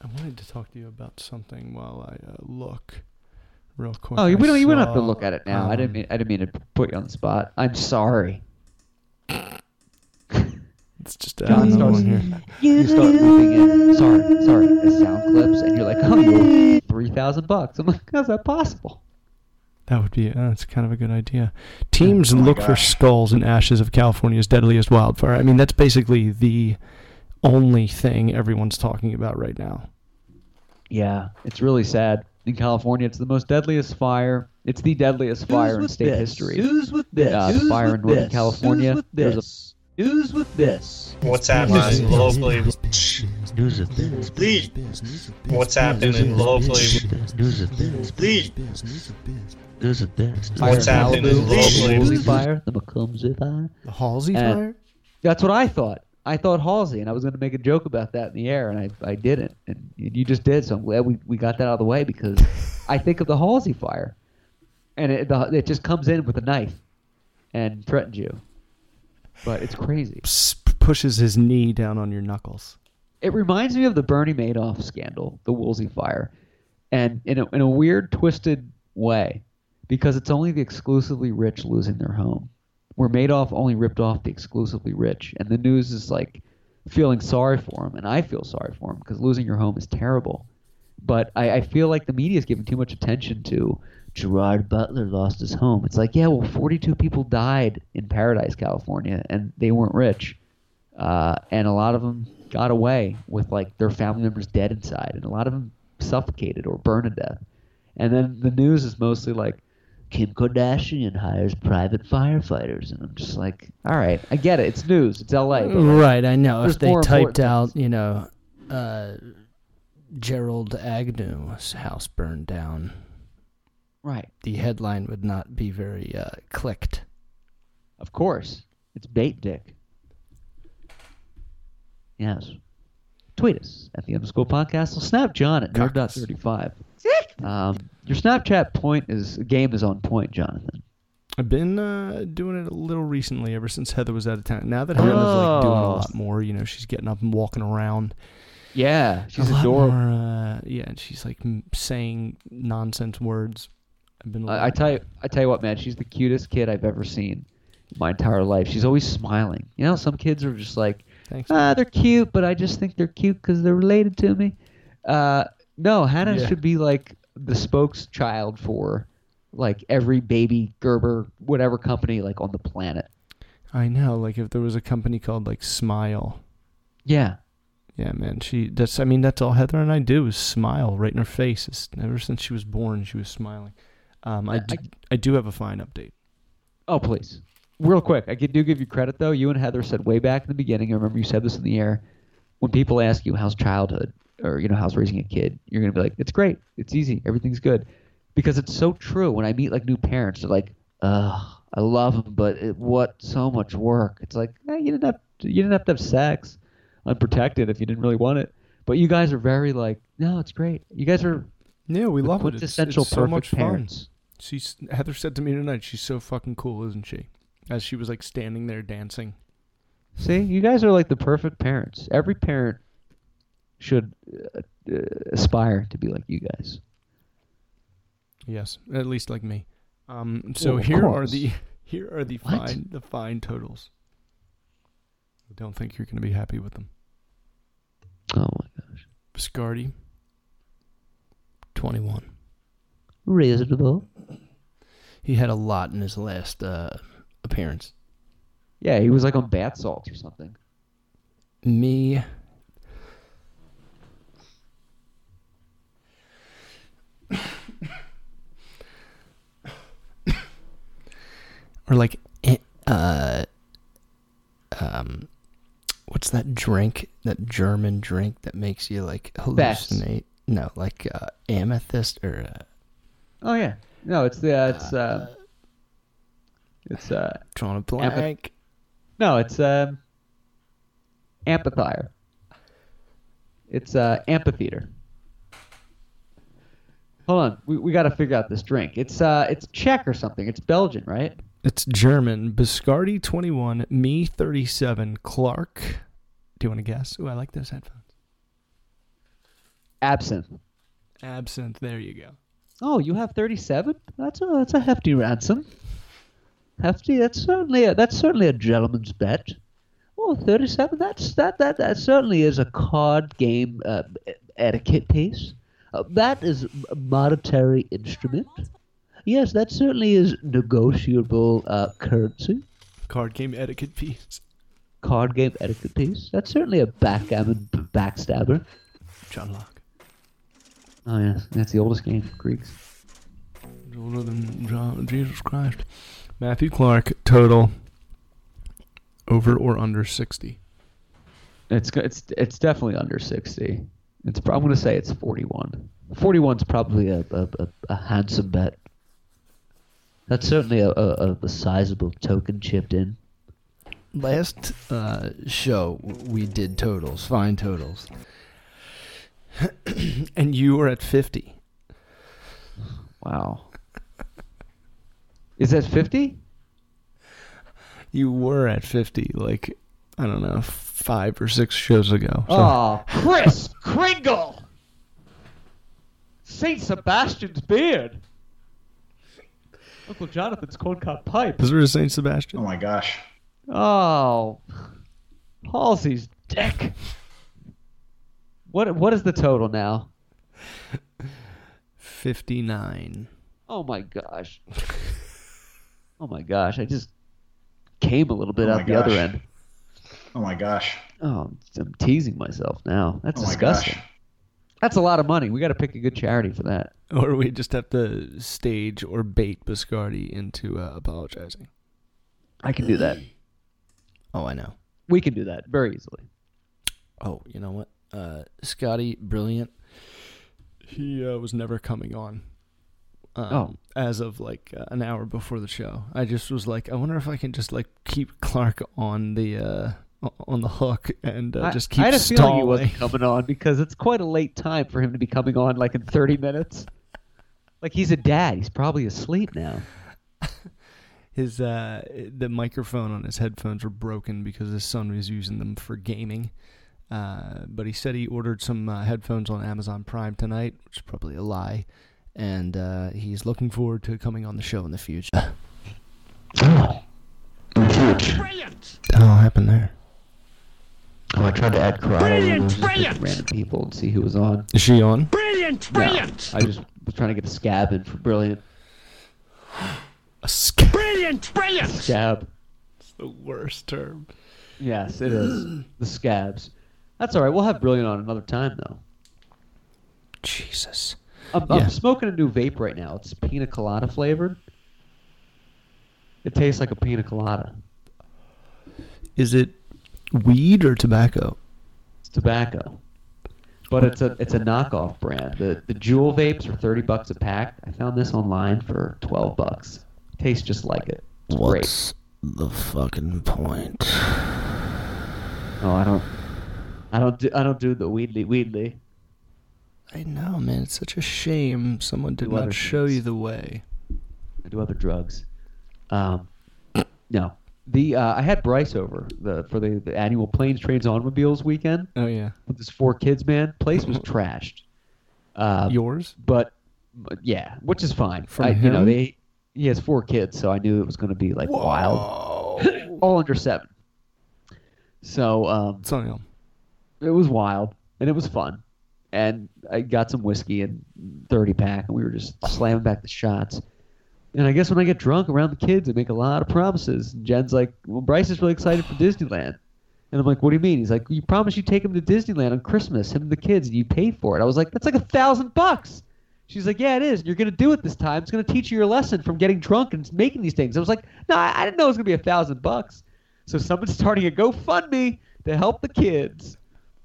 I wanted to talk to you about something while I uh, look real quick. Oh, we don't. You don't have to look at it now. I didn't um, mean. I didn't mean to put you on the spot. I'm sorry. It's just John adding starts- on here. You start looping in. Sorry, sorry. The sound clips, and you're like, oh, you owe three thousand bucks. I'm like, how's that possible? That would be. Uh, that's kind of a good idea. Teams Oh my look for skulls and ashes of California's deadliest wildfire. I mean, that's basically the only thing everyone's talking about right now. Yeah, it's really sad. In California, it's the most deadliest fire. It's the deadliest fire in state history. Who's with this? Uh, Who's fire with in Northern this? California, Who's with there's a- this? Who's with this? What's happening locally? News of this. Lee. What's happening locally? News of this. Lee. News of this. What's happening Malibu, locally? Halsey fire, the Macomb fire. The Halsey fire. That's what I thought. I thought Halsey, and I was going to make a joke about that in the air, and I, I didn't. And you just did, so I'm glad we, we got that out of the way because I think of the Halsey fire, and it, the, it just comes in with a knife and threatens you. But it's crazy. Pushes his knee down on your knuckles. It reminds me of the Bernie Madoff scandal, the Woolsey fire, and in a, in a weird, twisted way, because it's only the exclusively rich losing their home. Where Madoff only ripped off the exclusively rich, and the news is like feeling sorry for him, and I feel sorry for him because losing your home is terrible. But I, I feel like the media is giving too much attention to Gerard Butler lost his home. It's like, yeah, well, 42 people died in Paradise, California, and they weren't rich uh, and a lot of them got away with like their family members dead inside, and a lot of them suffocated or burned to death. And then the news is mostly like Kim Kardashian hires private firefighters, and I'm just like, all right, I get it. It's news. It's L.A. Like, right, I know. If they typed out, you know, uh, Gerald Agnew's house burned down, right, the headline would not be very uh, clicked. Of course, it's bait dick. Yes. Tweet us at the underscore podcast. Or snap John at nerd.35. Sick. Um, your Snapchat point is game is on point, Jonathan. I've been uh, doing it a little recently, ever since Heather was out of town. Now that Heather's like oh. doing a lot more, you know, she's getting up and walking around. Yeah, she's a adorable. More, uh, yeah, and she's like saying nonsense words. I've been. I, I tell you, I tell you what, man, she's the cutest kid I've ever seen my entire life. She's always smiling. You know, some kids are just like, Thanks, ah, they're cute, but I just think they're cute because they're related to me. Uh, no, Hannah Yeah. should be like the spokeschild for like every baby Gerber, whatever company like on the planet. I know. Like if there was a company called like Smile. Yeah, Yeah, man. She. That's. I mean, that's all Heather and I do is smile right in her face. It's, ever since she was born, she was smiling. Um, I, I- d- I do have a fine update. Oh, please. Real quick, I do give you credit though. You and Heather said way back in the beginning. I remember you said this in the air. When people ask you how's childhood or you know how's raising a kid, you're gonna be like, it's great, it's easy, everything's good, because it's so true. When I meet like new parents, they're like, ugh, I love them, but it, what so much work. It's like eh, you didn't have to, you didn't have to have sex unprotected if you didn't really want it. But you guys are very like, no, it's great. You guys are Yeah, we love it. It's, it's so perfect much fun. parents. She's Heather said to me tonight, she's so fucking cool, isn't she? As she was like standing there dancing. See, you guys are like the perfect parents. Every parent should uh, uh, aspire to be like you guys. Yes, at least like me. Um, so Well, here are the here are the What? fine the fine totals. I don't think you're going to be happy with them. Oh my gosh. Biscardi, twenty-one. Reasonable. He had a lot in his last uh, appearance. Yeah, he was like on bath salts or something. Me. Or like, eh, uh, um, what's that drink? That German drink that makes you like hallucinate? No, like uh, amethyst or uh, Oh yeah. No, it's the uh, it's uh, it's uh a Amethyst. blank. no, it's um amphitheater. It's uh amphitheater. Hold on, we we got to figure out this drink. It's uh it's Czech or something. It's Belgian, right? It's German. Biscardi, twenty-one. Me, thirty-seven. Clark. Do you want to guess? Ooh, I like those headphones. Absinthe. Absinthe. There you go. Oh, you have 37? That's a that's a hefty ransom. Hefty. That's certainly a, that's certainly a gentleman's bet. Oh, 37. That's that that that certainly is a card game uh, etiquette piece. Uh, that is a monetary instrument. Yes, that certainly is negotiable uh, currency. Card game etiquette piece. Card game etiquette piece. That's certainly a backgammon b- backstabber. John Locke. Oh yes, that's the oldest game. Greeks. Older than John, Jesus Christ. Matthew Clark, total. Over or under 60? It's it's it's definitely under sixty. It's I'm gonna say it's forty one. Forty one's probably a, a, a, a handsome bet. That's certainly a, a, a sizable token chipped in. Last uh, show we did totals, fine totals. and you were at 50. Wow. Is that fifty? You were at 50, like, I don't know, five or six shows ago. So Oh, Chris Kringle. Saint Sebastian's beard. Uncle Jonathan's corncob pipe. Is there a St. Sebastian? Oh my gosh. Oh, Halsey's dick. What what is the total now? 59. Oh my gosh. Oh my gosh, I just came a little bit Oh out my the other end. Oh my gosh. Oh, I'm teasing myself now. That's Oh my disgusting. gosh. That's a lot of money. We got to pick a good charity for that. Or we just have to stage or bait Biscardi into uh, apologizing. I can do that. Oh, I know. We can do that very easily. Oh, you know what? Uh, Scotty, brilliant. He uh, was never coming on. Um, Oh. As of like uh, an hour before the show, I just was like, I wonder if I can just like keep Clark on the uh, on the hook and uh, I- just keep I had a feeling he stalling. wasn't coming on because it's quite a late time for him to be coming on like in 30 minutes. Like he's a dad. He's probably asleep now. His uh, the microphone on his headphones were broken because his son was using them for gaming. Uh, but he said he ordered some uh, headphones on Amazon Prime tonight, which is probably a lie. And uh, he's looking forward to coming on the show in the future. Brilliant! The hell happened there? Oh, I tried to add karate. Brilliant, just pick brilliant. Random people and see who was on. Is she on? Brilliant! No, Brilliant! I just was trying to get a scab in for brilliant A sc- Brilliant! Brilliant! scab. It's the worst term. Yes, it is the scabs. That's all right. We'll have brilliant on another time though. Jesus. I'm, Yeah. I'm smoking a new vape right now. It's pina colada flavored. It tastes like a pina colada. Is it weed or tobacco? It's tobacco, but it's a it's a knockoff brand. The the Juul vapes are thirty bucks a pack. I found this online for twelve bucks. Tastes just like it. It's great. What's the fucking point? Oh, I don't, I don't do I don't do the weedly weedly. I know, man. It's such a shame someone did not show things. you the way. I do other drugs. Um, no, the uh, I had Bryce over the for the, the annual Planes, Trains, Automobiles weekend Oh yeah. with his four kids. Man, place was trashed. Uh, Yours? but, but yeah, which is fine. From I, You know, they he has four kids, so I knew it was going to be like wild, all under seven. So um, him. it was wild and it was fun. And I got some whiskey and 30 pack, and we were just slamming back the shots. And I guess when I get drunk around the kids, I make a lot of promises. And Jen's like, "Well, Bryce is really excited for Disneyland." And I'm like, "What do you mean?" He's like, "You promised you take him to Disneyland on Christmas, him and the kids, and you pay for it." I was like, "That's like a thousand bucks." She's like, "Yeah, it is. You're gonna do it this time. It's gonna teach you your lesson from getting drunk and making these things." I was like, "No, I, I didn't know it was gonna be a thousand bucks." So someone's starting a GoFundMe to help the kids,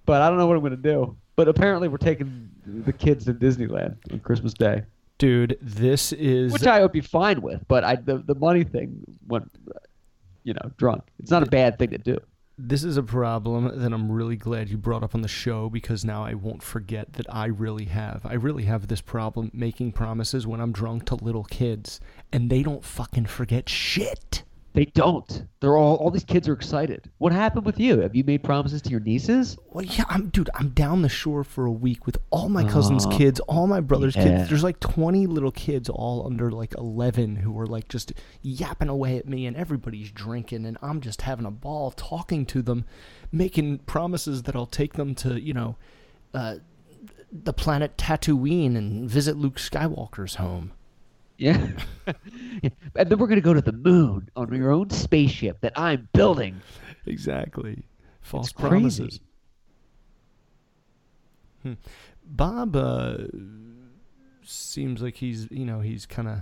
but I don't know what I'm gonna do. But apparently, we're taking the kids to Disneyland on Christmas Day, Dude, this is which I would be fine with. But I the the money thing went, you know, drunk. It's not a bad thing to do. this is a problem that I'm really glad you brought up on the show because now I won't forget that I really have. I really have this problem making promises when I'm drunk to little kids and they don't fucking forget shit. They don't. They're all all these kids are excited. What happened with you? Have you made promises to your nieces? Well, yeah, I'm dude. I'm down the shore for a week with all my cousins' kids, all my brother's yeah. kids. There's like 20 little kids, all under like 11, who are like just yapping away at me, and everybody's drinking, and I'm just having a ball talking to them, making promises that I'll take them to, you know, uh, the planet Tatooine and visit Luke Skywalker's home. Yeah. and then we're gonna go to the moon on your own spaceship that I'm building. Exactly. False It's crazy. promises. Hmm. Bob uh, seems like he's, you know, he's kind of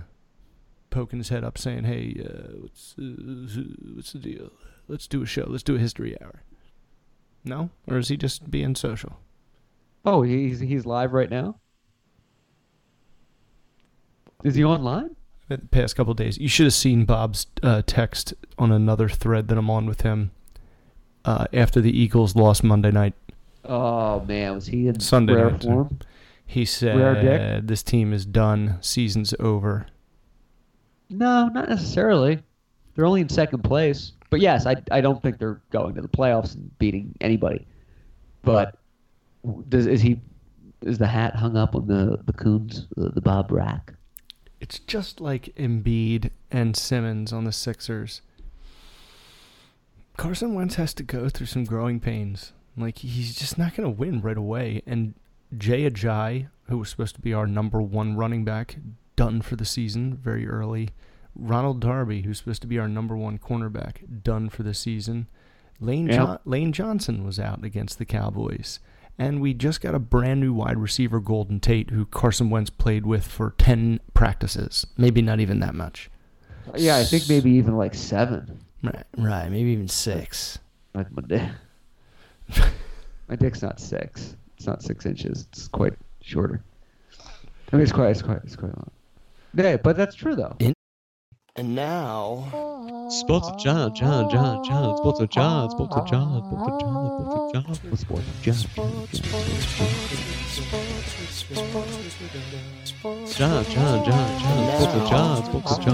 poking his head up, saying, "Hey, uh, what's uh, what's the deal? Let's do a show. Let's do a history hour." No, or is he just being social? Oh, he's he's live right now. Is he online? The past couple days, you should have seen Bob's uh, text on another thread that I'm on with him uh, after the Eagles lost Monday night. Oh man, was he in Sunday rare night. form? He said, "This team is done. Season's over." No, not necessarily. They're only in second place. But yes, I I don't think they're going to the playoffs and beating anybody. But does is he is the hat hung up on the the Coons the, the Bob rack? It's just like Embiid and Simmons on the Sixers. Carson Wentz has to go through some growing pains. Like he's just not going to win right away. And Jay Ajayi, who was supposed to be our number one running back, done for the season very early. Ronald Darby, who's supposed to be our number one cornerback, done for the season. Lane Yeah. jo- Lane Johnson was out against the Cowboys. And we just got a brand new wide receiver, Golden Tate, who Carson Wentz played with for 10 practices. Maybe not even that much. Yeah, I think maybe even like seven. Right, right. Maybe even six. Like my dick. my dick's not six. It's not six inches. It's quite shorter. I mean, it's quite, it's quite, it's quite long. Yeah, but that's true though. And now. Sports of John, John, John, John, Sports of John, Sports of John, Sports of John, Sports of John, Sports of John, John, John, John, John, Sports of John, Sports of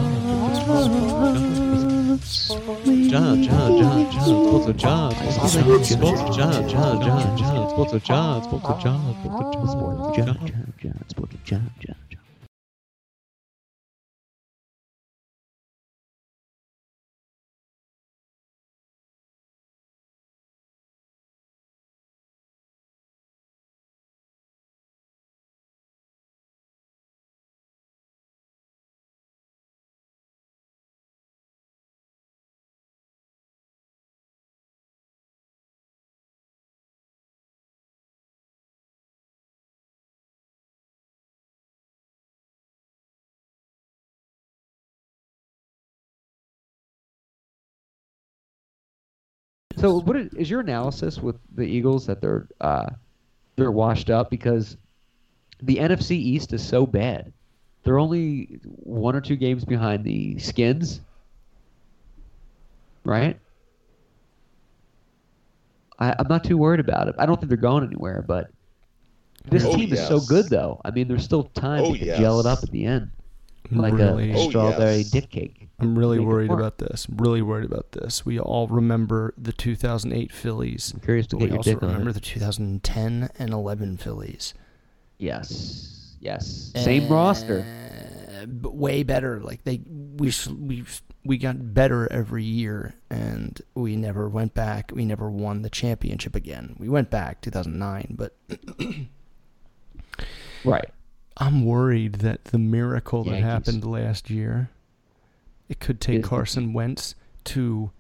John, John, John, John, John, Sports John, Sports of John, Sports of John, John, John, John, Sports of John, Sports of John, Sports of John, Sports of John, John, John, Sports of John, John, So, what is, is your analysis with the Eagles that they're uh, they're washed up because the NFC East is so bad? They're only one or two games behind the Skins, right? I, I'm not too worried about it. I don't think they're going anywhere, but this Oh, team is so good, though. I mean, there's still time Oh, to gel it up at the end. like really, a strawberry dip cake. I'm really worried about this. I'm really worried about this. We all remember the 2008 Phillies. I'm curious to but get we your also dick on remember it. the 2010 and 11 Phillies. Yes, yes. Same roster. Uh, but way better. Like they, we s- we s- we got better every year, and we never went back. We never won the championship again. We went back 2009, but Right. I'm worried that the miracle that Yankees. happened last year, it could take Carson Wentz to.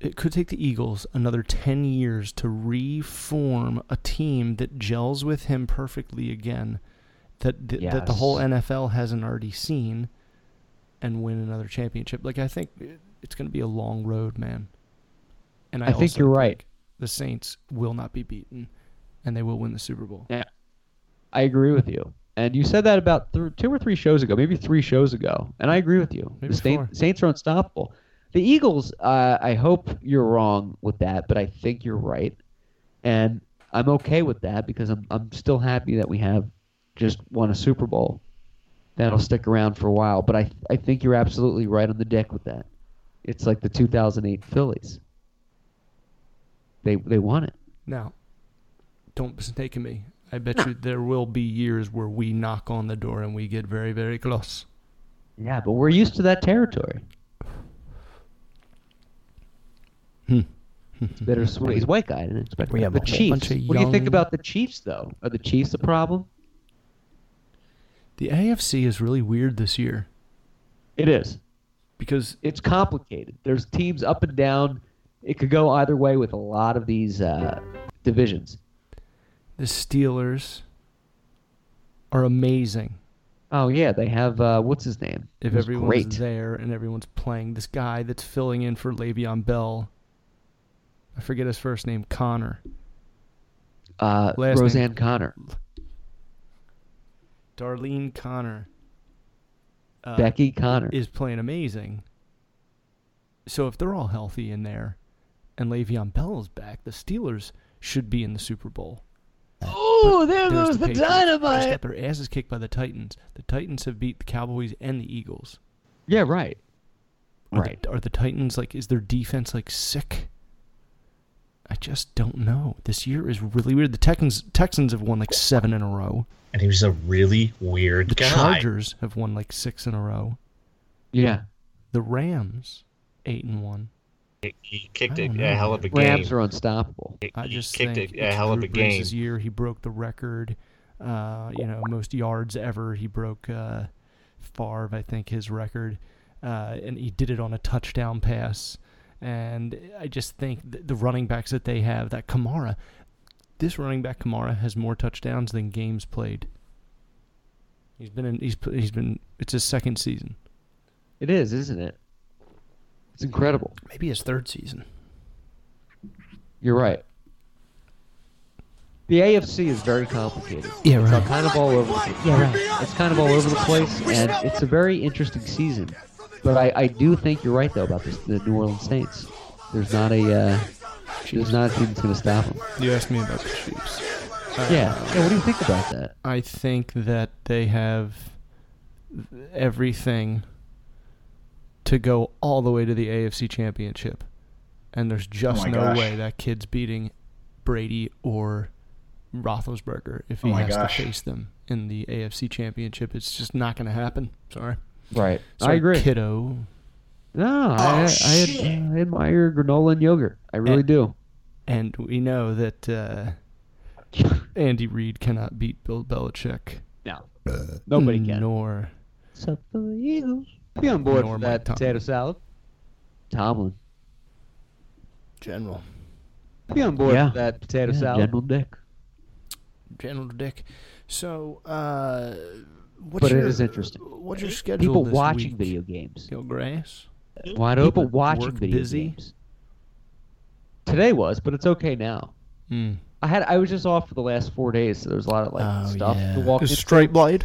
It could take the Eagles another 10 years to reform a team that gels with him perfectly again, that that, that the whole NFL hasn't already seen, and win another championship. Like I think it's going to be a long road, man. And I, I think you're right. The Saints will not be beaten, and they will win the Super Bowl. Yeah. I agree with you. And you said that about th- two or three shows ago, maybe three shows ago. And I agree with you. Maybe the. Saints are unstoppable. The Eagles, uh, I hope you're wrong with that, but I think you're right. And I'm okay with that because I'm, I'm still happy that we have just won a Super Bowl. That'll stick around for a while. But I, I think you're absolutely right on the deck with that. It's like the 2008 Phillies. They, they won it. Now, don't mistake me. I bet you there will be years where we knock on the door and we get very, very close. Yeah, but we're used to that territory. Hmm. It's bittersweet. He's a white guy. I didn't expect We that. have the a Chiefs. bunch of What do you think about the Chiefs, though? Are the Chiefs a problem? The AFC is really weird this year It is. because It's complicated. There's teams up and down. It could go either way with a lot of these uh, divisions. The Steelers are amazing Oh yeah, they have uh, what's his name? if Who's everyone's great. there and everyone's playing. This guy that's filling in for Le'Veon Bell, I forget his first name, Conner. Uh, Last name- Roseanne Conner, Darlene Conner. Uh, Becky Conner. is playing amazing. So if they're all healthy in there, and Le'Veon Bell is back, the Steelers should be in the Super Bowl. Oh, there There's goes the, Patriots. They just dynamite. got their asses kicked by the Titans. The Titans have beat the Cowboys and the Eagles. Yeah, right. Are Right. The, are the Titans like? Is their defense like sick? I just don't know. This year is really weird. The Texans Texans have won like seven in a row. And he was a really weird The guy. Chargers have won like six in a row. Yeah. The Rams eight and one. He kicked I a, don't a hell of a game. Rams are unstoppable. I he just kicked think a, a hell of a game. Brees' year. He broke the record. Uh, you know, most yards ever. He broke uh, Favre, I think, his record, uh, and he did it on a touchdown pass. And I just think th- the running backs that they have, that Kamara, this running back Kamara has more touchdowns than games played. He's been in. He's he's been. It's his second season, It is, isn't it? It's incredible. maybe his third season. You're right. The AFC is very complicated. Yeah, right. It's kind of all over. The, yeah, right. It's kind of all over the place, and it's a very interesting season. But I, I do think you're right though about this, the New Orleans Saints. There's not a uh, there's not a team that's going to stop them. You asked me about the Chiefs. Uh, Yeah. Yeah. What do you think about that? I think that they have everything to go all the way to the AFC Championship. And there's just my no gosh. way that kid's beating Brady or Roethlisberger if he Oh has gosh. to face them in the AFC Championship. It's just not going to happen. Sorry. Right. I Sorry, agree. Kiddo. No, I, I, I admire granola and yogurt. I really And- do. And we know that uh, Andy Reid cannot beat Bill Belichick. No. Nobody can. Nor Except for the Eagles. Be on board for that Tomlin. potato salad. Tomlin. General. Be on board Yeah. for that potato Yeah, salad. General Dick. General Dick. So, uh, what's But it your, is interesting. What's your schedule People this watching week? video games. Kill grass. Wide People open. watching work video busy? games. Today was, but it's okay now. Hmm. I had I was just off for the last four days, so there's a lot of like Oh, stuff yeah. to walk into, straight blade.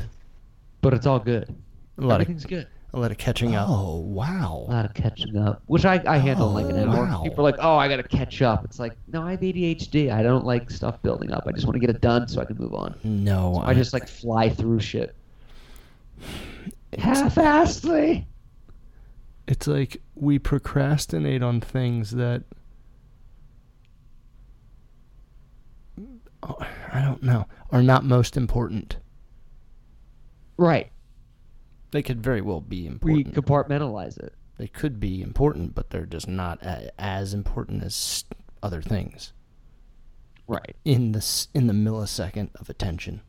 but it's all good. A lot of Everything's good. A lot of catching up. Oh, wow! A lot of catching up, which I, I handle like an Oh, animal. wow. People are like, "Oh, I gotta catch up." It's like, no, I have ADHD. I don't like stuff building up. I just want to get it done so I can move on. No, I just like fly through shit. half-assedly. It's like we procrastinate on things that oh, I don't know are not most important. Right. They could very well be important. We compartmentalize it. they could be important, but they're just not a, as important as other things Right. in the in the millisecond of attention.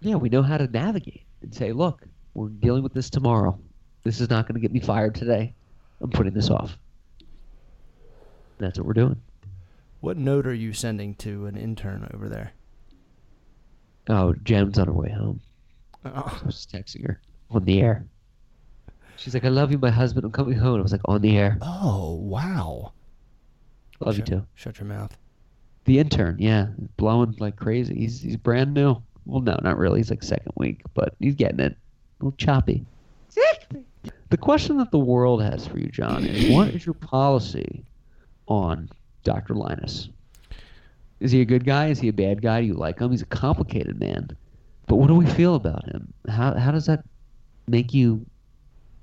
Yeah, we know how to navigate and say, look, we're dealing with this tomorrow. This is not going to get me fired today. I'm putting this off. That's what we're doing. What note are you sending to an intern over there? Oh, Jem's on her way home. Oh, I was just texting her on the air. She's like, I love you, my husband. I'm coming home. I was like, on the air. oh wow! Love you too. Shut your mouth. The intern, yeah, blowing like crazy. He's he's brand new. Well, no, not really. He's like second week, but he's getting it. A little choppy. Exactly. The question that the world has for you, John, is what is your policy on Dr. Linus? Is he a good guy? Is he a bad guy? Do you like him? He's a complicated man. But what do we feel about him? How how does that make you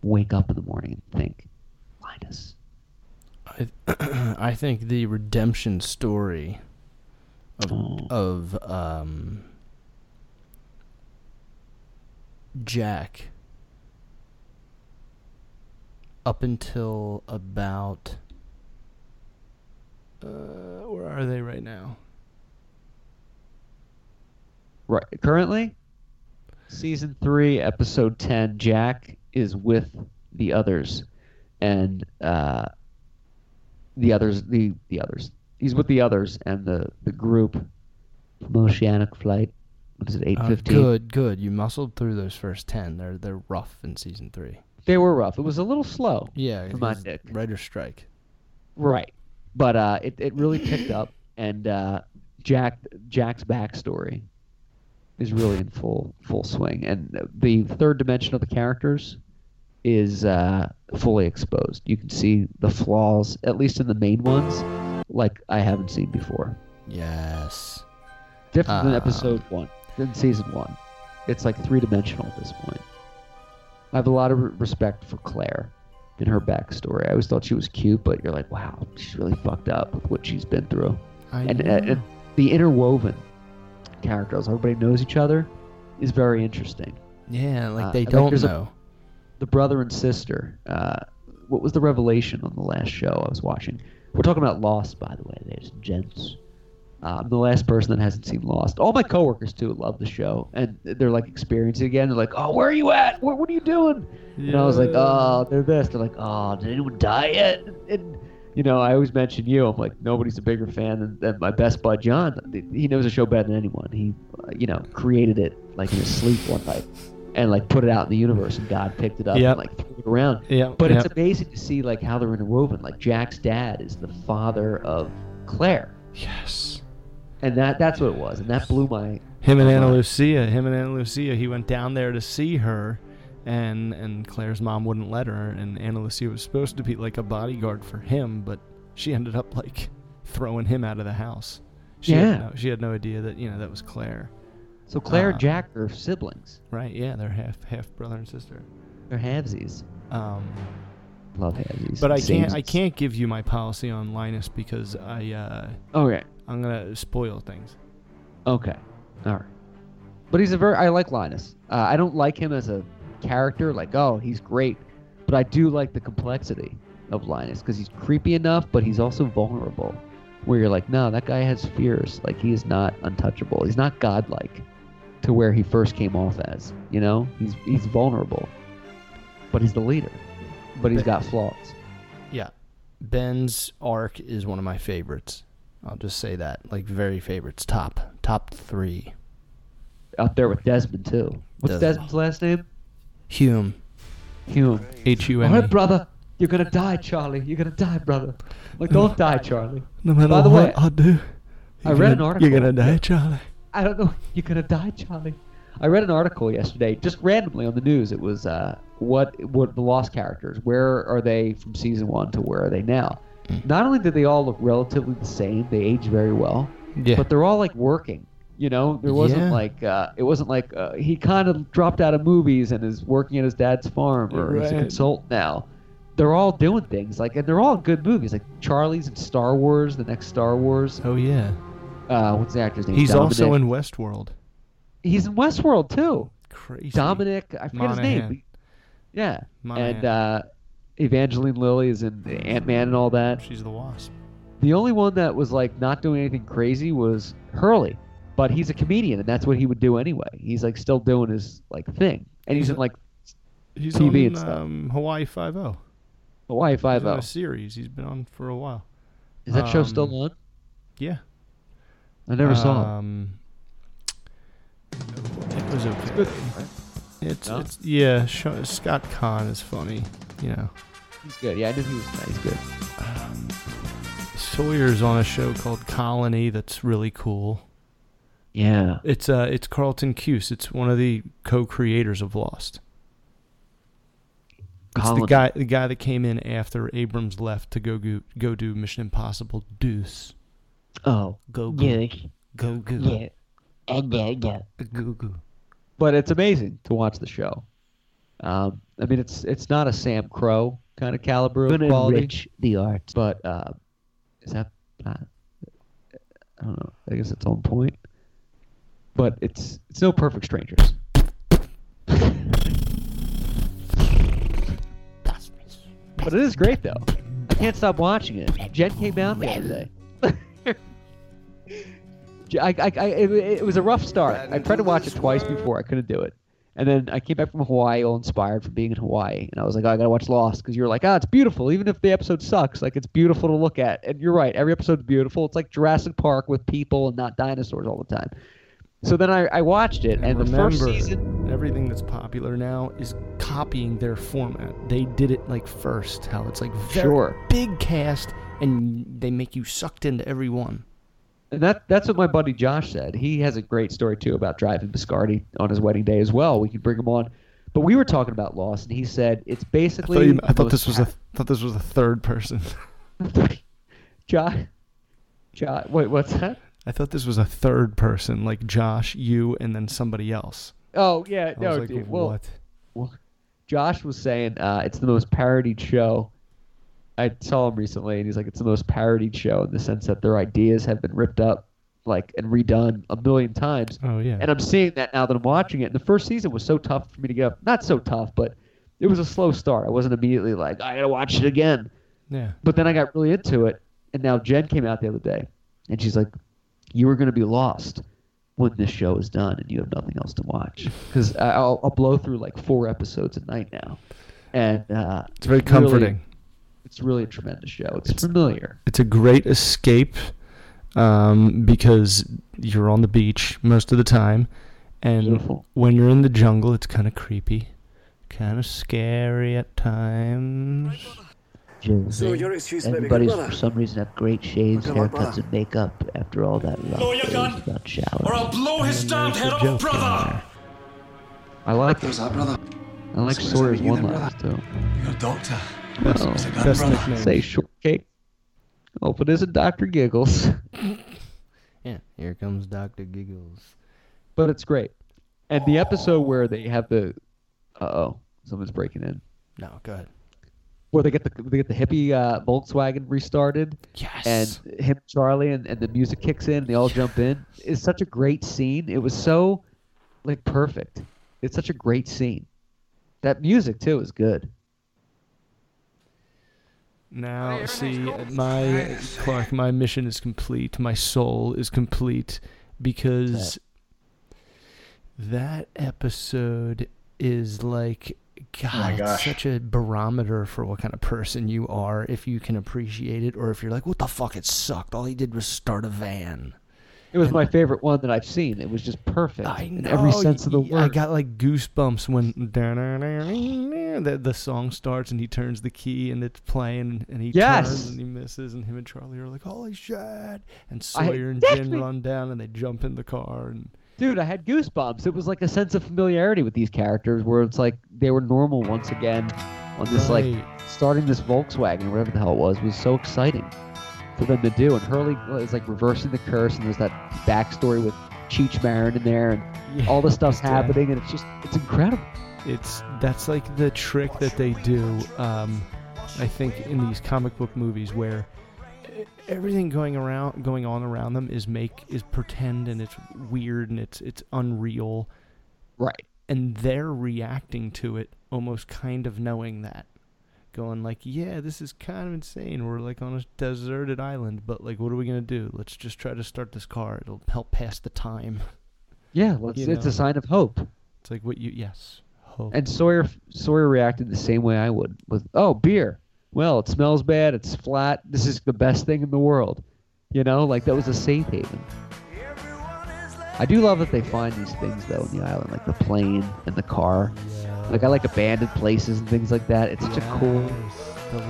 wake up in the morning and think, Linus? I I think the redemption story of Oh. of um Jack up until about uh where are they right now? Right. Currently, season three, episode ten. Jack is with the others, and uh, the others, the the others. He's with the others and the the group from Oceanic Flight. What is it? Eight Uh, good, good. You muscled through those first 10. They're they're rough in season 3. They were rough. It was a little slow. Yeah, For my dick. writer strike. Right. But uh, it it really picked up, and uh, Jack Jack's backstory is really in full full swing, and the third dimension of the characters is uh, fully exposed. You can see the flaws, at least in the main ones, like I haven't seen before. Yes. Different than Ah. episode one, than season one. It's like three dimensional at this point. I have a lot of respect for Claire and her backstory. I always thought she was cute, but you're like, wow, she's really fucked up with what she's been through. I And, know. uh, and the interwoven characters, everybody knows each other, is very interesting. yeah, like uh, they like don't there's a- know. The brother and sister. Uh, what was the revelation on the last show I was watching? We're talking about Lost, by the way, ladies and gents. Uh, I'm the last person that hasn't seen Lost. All my coworkers too love the show, and they're like experiencing it again. They're like, "Oh, where are you at? What, what are you doing?" And I was like, "Oh, they're this." They're like, "Oh, did anyone die yet?" And you know, I always mention you. I'm like, nobody's a bigger fan than, than my best bud John. He knows the show better than anyone. He, uh, you know, created it like in his sleep one night, and like put it out in the universe, and God picked it up Yep. and like threw it around. Yeah, But it's amazing to see like how they're interwoven. Like Jack's dad is the father of Claire, Yes. and that that's what it was, and that blew my. Him and Ana. Lucia, him and Ana Lucia, he went down there to see her and and Claire's mom wouldn't let her and Ana Lucia was supposed to be like a bodyguard for him, but she ended up like throwing him out of the house. She Yeah. had no, she had no idea that, you know, that was Claire. So Claire Uh, and Jack are siblings. Right, yeah, they're half half brother and sister. They're halvesies. Um Love halvesies. but I can't I can't give you my policy on Linus because I uh Okay. I'm gonna spoil things. Okay. All right. But he's a very. I like Linus. Uh, I don't like him as a character. Like, oh, he's great. But I do like the complexity of Linus because he's creepy enough, but he's also vulnerable. Where you're like, no, that guy has fears. Like, he is not untouchable. He's not godlike to where he first came off as. You know, he's he's vulnerable, but he's the leader. But he's got flaws. Yeah. Ben's arc is one of my favorites. I'll just say that. Like very favorites. Top top three. Out there with Desmond too. What's Desmond. Desmond's last name? Hume. Hume. H U All M right, E. brother. You're gonna die, Charlie. You're gonna die, brother. Like, don't die, Charlie. No matter By the what way, I do. I read an gonna- article. You're gonna die, Charlie. I don't know. You're gonna die, Charlie. I read an article yesterday, just randomly on the news. It was uh, what what the lost characters. Where are they from season one to where are they now? Mm. Not only did they all look relatively the same, they age very well, Yeah. but they're all like working. You know, there wasn't Yeah. like uh, it wasn't like uh, he kind of dropped out of movies and is working at his dad's farm or he's a consultant now. They're all doing things like, and they're all good movies. Like Charlie's in Star Wars, the next Star Wars. Oh yeah. Uh, what's the actor's name? He's also in Westworld. He's in Westworld too. Crazy. Dominic, I forget his name. Yeah, Monaghan. and uh, Evangeline Lilly is in Ant Man and all that. She's the Wasp. The only one that was like not doing anything crazy was Hurley, but he's a comedian and that's what he would do anyway. He's like still doing his like thing, and he's in like He's TV on and stuff. um, Hawaii Five O. Hawaii Five O. a series. He's been on for a while. Is that show Um, still on? Yeah. I never saw it. Um, it was okay. good, It's, No? it's yeah. Sh- Scott Caan is funny. You know, He's good. Yeah, I knew he was. He's good. Sawyer's on a show called Colony that's really cool. Yeah. It's uh, it's Carlton Cuse. It's one of the co-creators of Lost. It's the guy, the guy that came in after Abrams left to go go, go do Mission Impossible Deuce. Oh, Go go Yeah. go go Yeah. And yeah, yeah. go go. but it's amazing to watch the show. Um, I mean, it's it's not a Sam Crow kind of caliber of quality, enrich the art, but uh, is that uh, I don't know. I guess it's on point, but it's it's no Perfect Strangers. But it is great though. I can't stop watching it. Jen came out the other day. I, I, I, it, it was a rough start. I tried to watch it twice before. I couldn't do it. And then I came back from Hawaii, all inspired from being in Hawaii, and I was like, oh, I gotta watch Lost because you're like, ah, it's beautiful, even if the episode sucks. Like, it's beautiful to look at, and you're right. Every episode's beautiful. It's like Jurassic Park with people and not dinosaurs all the time. So then I, I watched it, and, the remember, first season, everything that's popular now is copying their format. They did it like first, how it's like very Sure. big cast, and they make you sucked into every one. And that that's what my buddy Josh said. He has a great story too about driving Biscardi on his wedding day as well. We could bring him on. But we were talking about Lost, and he said it's I basically. thought, you, I thought this was a thought this was a third person. Josh. Josh. Wait, what's that? I thought this was a third person, like Josh, you, and then somebody else. Oh yeah, I no, like, dude. Well, what? well, Josh was saying uh, it's the most parodied show. I saw him recently, and he's like, it's the most parodied show in the sense that their ideas have been ripped up, like and redone a million times. Oh yeah. And I'm seeing that now that I'm watching it. And the first season was so tough for me to get up. Not so tough, but it was a slow start. I wasn't immediately like, I gotta watch it again. yeah. But then I got really into it, and now Jen came out the other day, and she's like, "You were gonna be lost when this show is done, and you have nothing else to watch." Because I'll, I'll blow through like four episodes a night now, and uh, It's very really- comforting. it's really a tremendous show. It's, familiar. It's a great escape um, because you're on the beach most of the time, and Beautiful. when you're in the jungle, it's kind of creepy, kind of scary at times. So your excuse, Everybody's for some reason have great shaves, haircuts, and makeup after all that rough Lower your gun, without showers. Or I'll blow his damned head off, brother! I like Who's it. that, brother? I like So Sawyer's that then, one-liners too. You're a doctor. Best, Oh, What's best nickname. Say shortcake. Hope it isn't Doctor Giggles, Yeah, here comes Doctor Giggles. but it's great. And the episode where they have the, uh oh, someone's breaking in. No, go ahead. Where they get the they get the hippie uh, Volkswagen restarted, Yes. and him, Charlie, and, and the music kicks in, and they all jump in. It's such a great scene. It was so like perfect. It's such a great scene. That music too is good. Now, see, my Clark, my mission is complete. My soul is complete because that episode is like God, my it's such a barometer for what kind of person you are if you can appreciate it, or if you're like, what the fuck, it sucked. All he did was start a van. It was my favorite one that I've seen. It was just perfect I in every sense of the word. I got like goosebumps when the, the song starts and he turns the key and it's playing and he Yes. turns and he misses and him and Charlie are like, holy shit! And I- Sawyer and that's Jen run down and they jump in the car and Dude, I had goosebumps. It was like a sense of familiarity with these characters, where it's like they were normal once again on this like starting this Volkswagen or whatever the hell it was was so exciting for them to do. And Hurley is like reversing the curse, and there's that backstory with Cheech Marin in there, and Yeah, all the stuff's happening, and it's just it's incredible. It's that's like the trick that they do. Um, I think in these comic book movies where everything going around, going on around them is make is pretend and it's weird and it's it's unreal, Right. and they're reacting to it almost kind of knowing that, going like, yeah, this is kind of insane. We're like on a deserted island, but like, what are we gonna do? Let's just try to start this car. It'll help pass the time. Yeah, well, it's, it's a sign of hope. It's like what you yes. Hope. And Sawyer Sawyer reacted the same way I would with, "Oh, beer. Well, it smells bad. It's flat. This is the best thing in the world." You know, like that was a safe haven. I do love that they find these things though in the island, like the plane and the car. Like I like abandoned places and things like that. It's such a cool.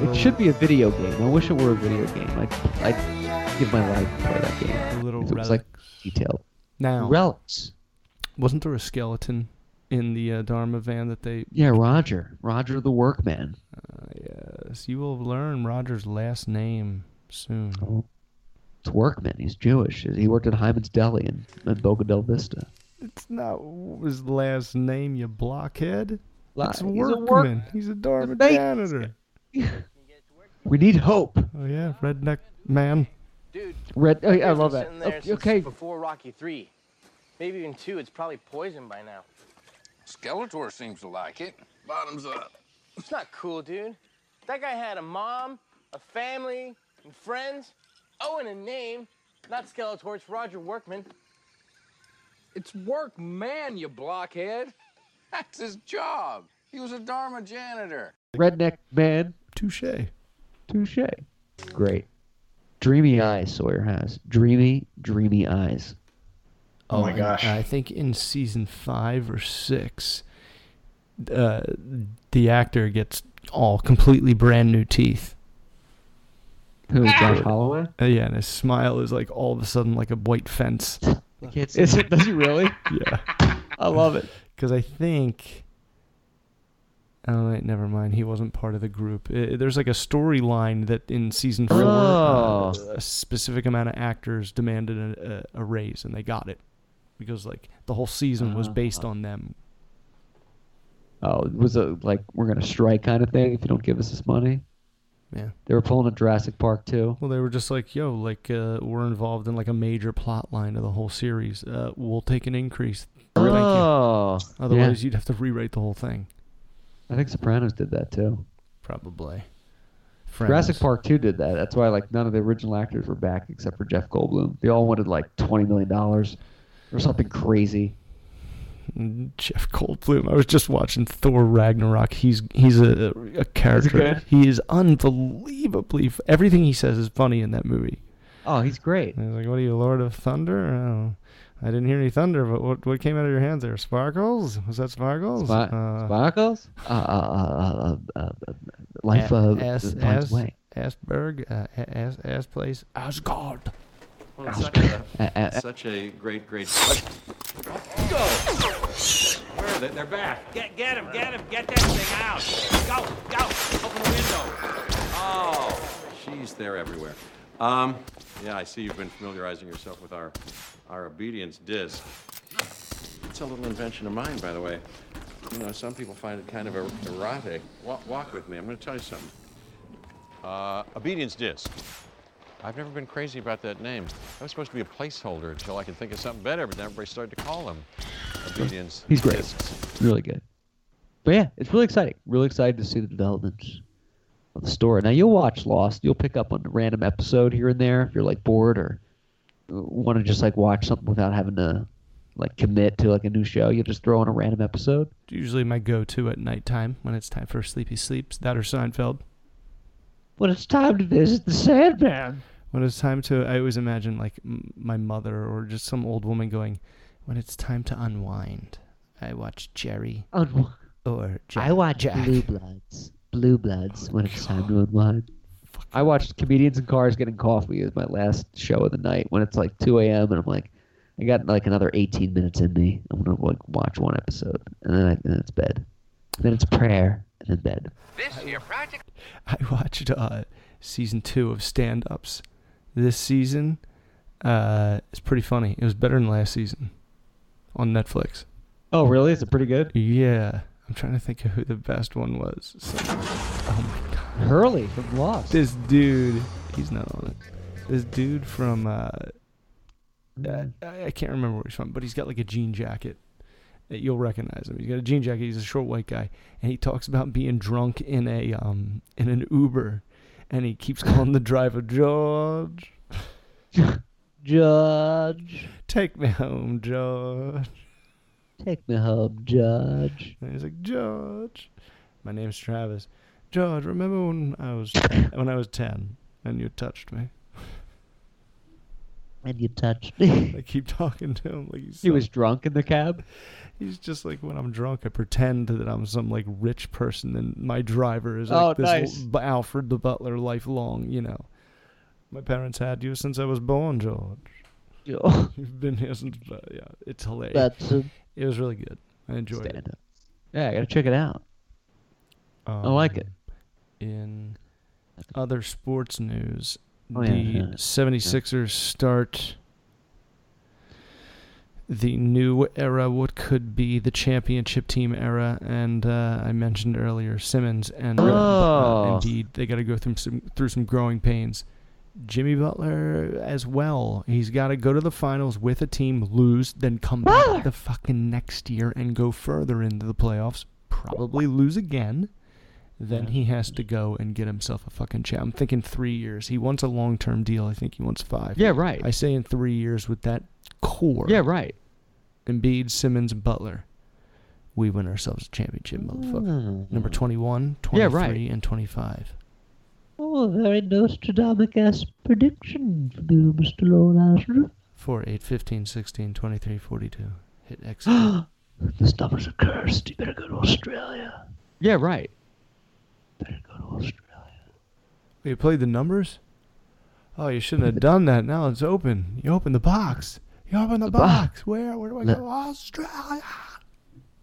It should be a video game. I wish it were a video game. I'd, I'd give my life to play that game. the little It was like detailed. Now, Relics. wasn't there a skeleton in the uh, Dharma van that they? Yeah, Roger. Roger the Workman. Uh, yes, you will learn Roger's last name soon. Oh, it's Workman. He's Jewish. He worked at Hyman's Deli in, in Boca del Vista. It's not his last name, you blockhead. Li- It's he's a work- Workman. He's a Dharma Mate. janitor. We need hope. Oh yeah, redneck man. Dude, Red. Oh, yeah, I love that. Okay, okay. Before Rocky Three, maybe even two. It's probably poisoned by now. Skeletor seems to like it. Bottoms up. It's not cool, dude. That guy had a mom, a family, and friends. Oh, and a name. Not Skeletor. It's Roger Workman. It's workman, you blockhead. That's his job. He was a Dharma janitor. Redneck man. Touche. Touche. Great. Dreamy eyes, Sawyer has. Dreamy, dreamy eyes. Oh my gosh. I think in season five or six, uh, the actor gets all completely brand new teeth. Who is Josh Holloway? Uh, yeah, and his smile is like all of a sudden like a white fence. I can't see. Is it? Does he really? yeah. I love it. Because I think. Oh, wait, never mind. He wasn't part of the group. Uh there's like a storyline that in season four, Oh. uh, a specific amount of actors demanded a, a, a raise, and they got it because like the whole season was based on them. Oh, it was a like we're gonna strike kind of thing if you don't give us this money. Yeah. They were pulling a Jurassic Park too. Well, they were just like, "Yo, like uh, we're involved in like a major plot line of the whole series. Uh, we'll take an increase. Thank you. Oh, Otherwise, you'd have to rewrite the whole thing. I think Sopranos did that too. Probably. Jurassic Park 2 did that. That's why like none of the original actors were back except for Jeff Goldblum. They all wanted like twenty million dollars or something crazy. Jeff Goldblum. I was just watching Thor Ragnarok. He's he's a a character. good? He is unbelievably. f- Everything he says is funny in that movie. Oh, he's great. I was like, "What are you, Lord of Thunder?" Oh, I didn't hear any thunder, but what what came out of your hands there? Sparkles? Was that sparkles? Spa- Uh, Sparkles? Uh, uh, uh, uh, uh, uh, life of uh, As, finds as, way. Asperg, uh, A- as, as place, Asgard. Well, it's such a, Uh, uh, such a great, great. Go! Where are they? They're back. Get, get him, get him, get that thing out. Go, go, open the window. Oh, she's there everywhere. Um, yeah, I see you've been familiarizing yourself with our, our obedience disc. It's a little invention of mine, by the way. You know, some people find it kind of er- erotic. Walk, walk with me. I'm going to tell you something. Uh, obedience disc. I've never been crazy about that name. That was supposed to be a placeholder until I could think of something better, but then everybody started to call him obedience He's great. discs. Really good. But yeah, it's really exciting. Really excited to see the developments of the story. Now you'll watch Lost. You'll pick up on a random episode here and there if you're like bored or want to just like watch something without having to like commit to like a new show. You'll just throw on a random episode. It's usually my go-to at nighttime when it's time for sleepy sleeps. That or Seinfeld. When it's time to visit the Sandman. When it's time to, I always imagine like m- my mother or just some old woman going, "When it's time to unwind, I watch Jerry Unwind. or Jack." I watch Jack. Blue Bloods. Blue Bloods when it's time to unwind. I watched comedians in cars getting coffee as my last show of the night when it's like 2 a.m. and I'm like, I got like another 18 minutes in me. I'm gonna like watch one episode and then I, then it's bed. Then it's prayer and then bed. This here project. I watched uh, season two of Stand Ups this season. Uh, it's pretty funny. It was better than last season on Netflix. Oh, really? Is it pretty good? Yeah, I'm trying to think of who the best one was. So- oh my god, Hurley from Lost. this dude, he's not on it. This dude from uh, uh, I I can't remember where he's from, but he's got like a jean jacket. You'll recognize him. He's got a jean jacket. He's a short white guy, and he talks about being drunk in a um in an Uber, and he keeps calling the driver George. Judge. Take me home, George. Take me home, Judge. And he's like, George, my name's Travis. George, remember when I was when I was ten and you touched me? And you touched me. I keep talking to him like he's he some- was drunk in the cab. He's just like when I'm drunk, I pretend that I'm some like rich person, and my driver is Oh, like this nice. l- Alfred the Butler, lifelong. You know, my parents had you since I was born, George. Yo. You've been here since. Uh, yeah, it's hilarious. That's a it was really good. I enjoyed it. up. Yeah, I gotta check it out. I like it. Um, In other sports news, Oh, the yeah, yeah. 76ers start the new era, what could be the championship team era, and uh, I mentioned earlier Simmons and uh, Oh. indeed they got to go through some through some growing pains. Jimmy Butler as well. He's got to go to the finals with a team, lose, then come back the fucking next year and go further into the playoffs. Probably lose again. Then he has to go and get himself a fucking champ. I'm thinking three years. He wants a long term deal. I think he wants five. Yeah, right. I say in three years with that core. Yeah, right. Embiid, Simmons, Butler. We win ourselves a championship, motherfucker. Number 21, Hmm. Yeah, 23, right. and 25. Oh, a very Nostradamus prediction for you, Mr. Lowlander. 4, 8, 15, 16, 23, 42. Hit X. This number's are cursed. You better go to Australia. Yeah, right. Better go to Australia. You played the numbers? Oh, you shouldn't have done that. Now it's open. You open the box. You open the, The box. box. Where? Where do I Let- go? Australia.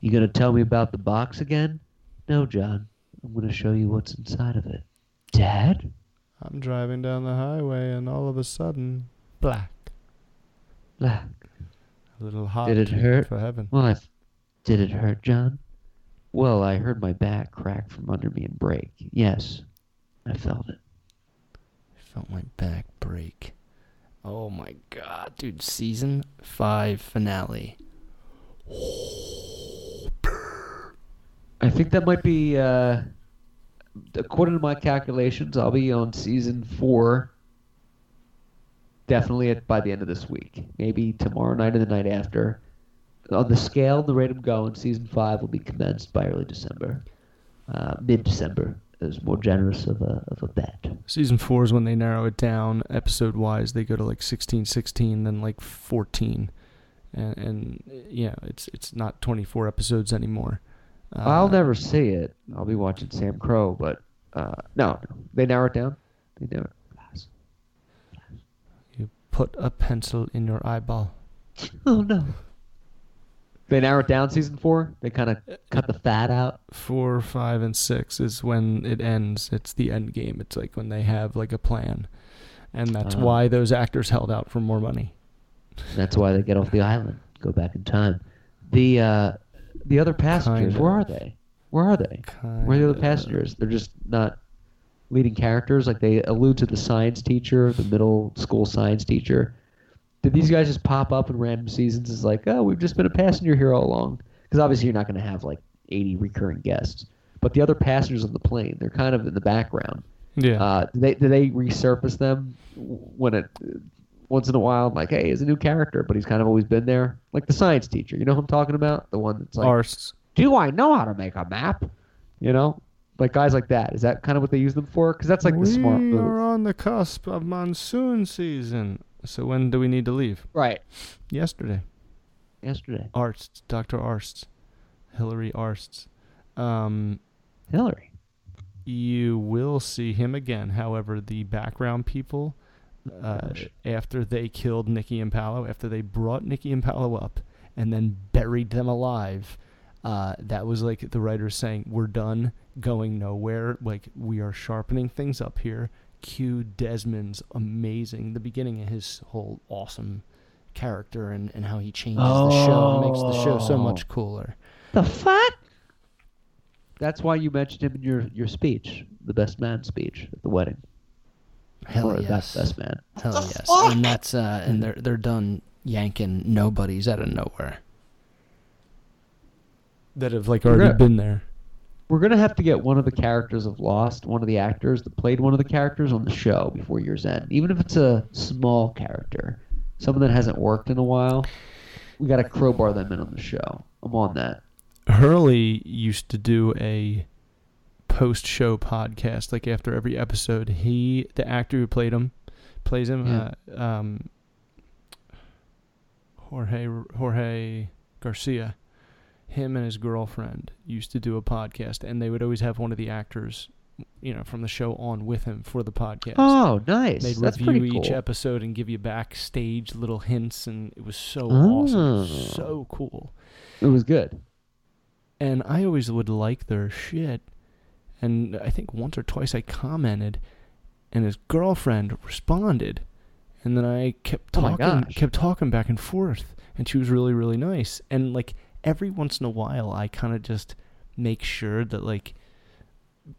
You gonna tell me about the box again? No, John. I'm gonna show you what's inside of it. Dad? I'm driving down the highway, and all of a sudden, black. Black. A little hot. Did it hurt? For heaven. Well, I, did it hurt, John? Well, I heard my back crack from under me and break. Yes, I felt it. I felt my back break. Oh my god, dude! Season five finale. I think that might be, uh, according to my calculations, I'll be on season four. Definitely by the end of this week. Maybe tomorrow night or the night after. On the scale, the rate I'm going, season five will be commenced by early December. Uh, Mid December is more generous of a, of a bet. Season four is when they narrow it down episode wise. They go to like 16, 16, then like 14. And, and yeah, it's it's not 24 episodes anymore. Uh, I'll never see it. I'll be watching Sam Crow, but uh, no, no, they narrow it down. They never. You put a pencil in your eyeball. Oh no. They narrow it down season four. They kind of cut the fat out. Four, five, and six is when it ends. It's the end game. It's like when they have like a plan, and that's Uh. why those actors held out for more money. That's why they get off the island, go back in time. The uh, the other passengers, Kind where are they? Where are they? Where are the other passengers? They're just not leading characters. Like they allude to the science teacher, the middle school science teacher. Did these guys just pop up in random seasons? It's like, oh, we've just been a passenger here all along. Because obviously you're not going to have like 80 recurring guests. But the other passengers on the plane, they're kind of in the background. Yeah. Uh, do they do they resurface them when it once in a while? Like, hey, he's a new character, but he's kind of always been there. Like the science teacher, you know who I'm talking about? The one that's like, Arzt. do I know how to make a map? You know, like guys like that. Is that kind of what they use them for? Because that's like we the smart move. We are on the cusp of monsoon season. So when do we need to leave? Right. Yesterday. Yesterday. Arzt, Dr. Arzt, Hillary Arzt. Um, Hillary. You will see him again. However, the background people, uh, after they killed Nikki and Paulo, after they brought Nikki and Paulo up and then buried them alive, uh, that was like the writers saying, "We're done, going nowhere. Like we are sharpening things up here. Q Desmond's amazing. The beginning of his whole awesome character and, and how he changes the show and makes the show so Oh. much cooler. The fuck? That's why you mentioned him in your, your speech, the best man speech at the wedding. Hell or that yes. best man. Hell yes. And that's uh and they're they're done yanking nobodies out of nowhere. That have like already Yeah. been there. We're gonna have to get one of the characters of Lost, one of the actors that played one of the characters on the show before year's end. Even if it's a small character, someone that hasn't worked in a while, we gotta crowbar them in on the show. I'm on that. Hurley used to do a post show podcast like after every episode he the actor who played him plays him Yeah. uh, um Jorge Jorge Garcia him and his girlfriend used to do a podcast and they would always have one of the actors you know from the show on with him for the podcast Oh, nice. they'd That's review pretty each cool. episode and give you backstage little hints and it was so Oh. awesome so cool It was good. and I always would like their shit. And I think once or twice I commented, and his girlfriend responded, and then I kept Oh talking, gosh. kept talking back and forth, and she was really, really nice. And like every once in a while, I kind of just make sure that like,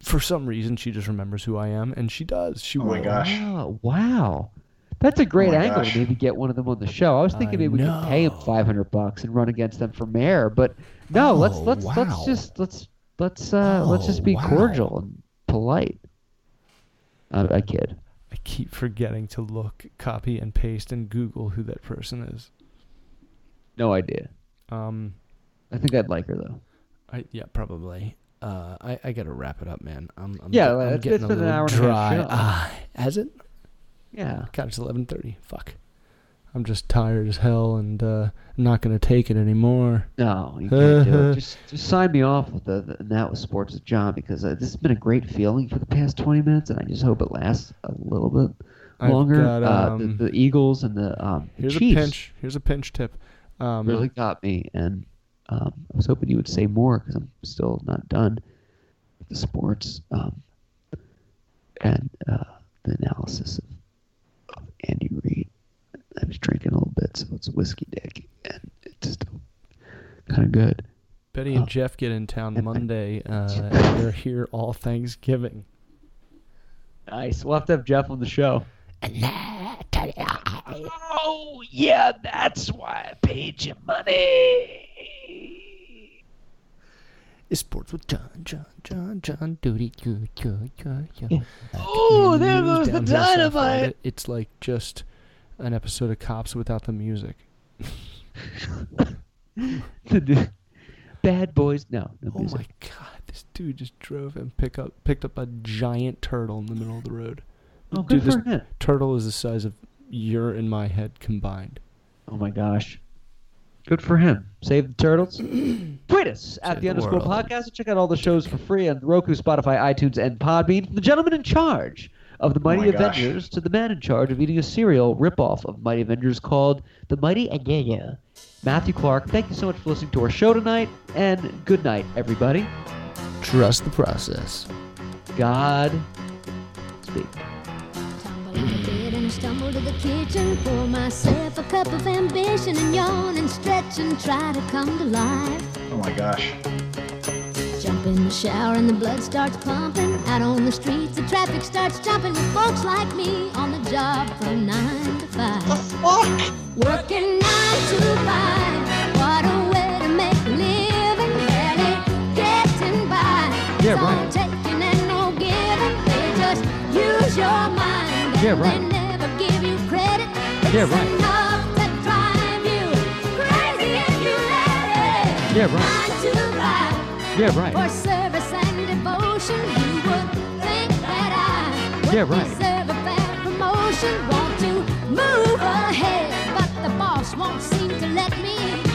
for some reason, she just remembers who I am, and she does. She Oh my gosh. Wow, wow. That's a great my angle gosh. maybe get one of them on the show. I was thinking I maybe we could pay him five hundred bucks and run against them for mayor, but no, let's Oh, let's wow. let's just let's let's uh let's just Oh, be wow. cordial and polite. I, I kid. I keep forgetting to look, copy, and paste and Google who that person is. No idea. Um, I think I'd like her though. I yeah, Probably. Uh, I, I gotta wrap it up, man. I'm, I'm Yeah, I'm it's- getting it's a been an hour and a half dry. show. Ah, has it? Yeah. God, it's eleven thirty. Fuck. I'm just tired as hell, and uh, I'm not gonna take it anymore. No, you can't do it. Just just sign me off with the, the and that was sports with John because uh, this has been a great feeling for the past twenty minutes, and I just hope it lasts a little bit longer. got, uh, um, the, the Eagles and the um, the Here's Chiefs. a pinch. Here's a pinch tip. Um, really got me, and um, I was hoping you would say more because I'm still not done with the sports um, and uh, the analysis of, of Andy Reid. I was drinking a little bit, so it's whiskey dick, and it's just kind of good. Betty and Oh. Jeff get in town And I- Monday. Uh, and they're here all Thanksgiving. Nice. We'll have to have Jeff on the show. Oh yeah, that's why I paid you money. It's sports with John, John, John, John, Doody, doo, doo, doo, doo. Oh, there News goes the down here, South dynamite. Florida. It's like just an episode of Cops without the music. The Bad boys. No, no Oh music. my god, this dude just drove and pick up picked up a giant turtle in the middle of the road. Oh, dude, good this for him. turtle is the size of your and my head combined. Oh my gosh. Good for him. Save the turtles. Tweet us at Save the the underscore world. podcast and check out all the shows for free on Roku, Spotify, iTunes, and Podbean. From the gentleman in charge of the oh Mighty my gosh. Avengers to the man in charge of eating a cereal ripoff of Mighty Avengers called The Mighty Avengers. Matthew Clark, thank you so much for listening to our show tonight, and good night, everybody. Trust the process. God speak. Tumble in bed and stumble to the kitchen. Pour myself a cup of ambition and yawn and stretch and try to come to life. Oh my gosh. Jump in the shower and the blood starts pumping. Out on the streets, the traffic starts jumping with folks like me on the job from nine to five. Working nine to five. What a way to make a living. Barely getting by. Yeah, right. taking and no giving. They just use your mind. Yeah, right. They never give you credit. Yeah, right. enough to drive you crazy if you let it. Yeah, right. Nine to five. Yeah, right. For service and devotion, you would think that I would Yeah, right. deserve a fair promotion. Want to move ahead, but the boss won't seem to let me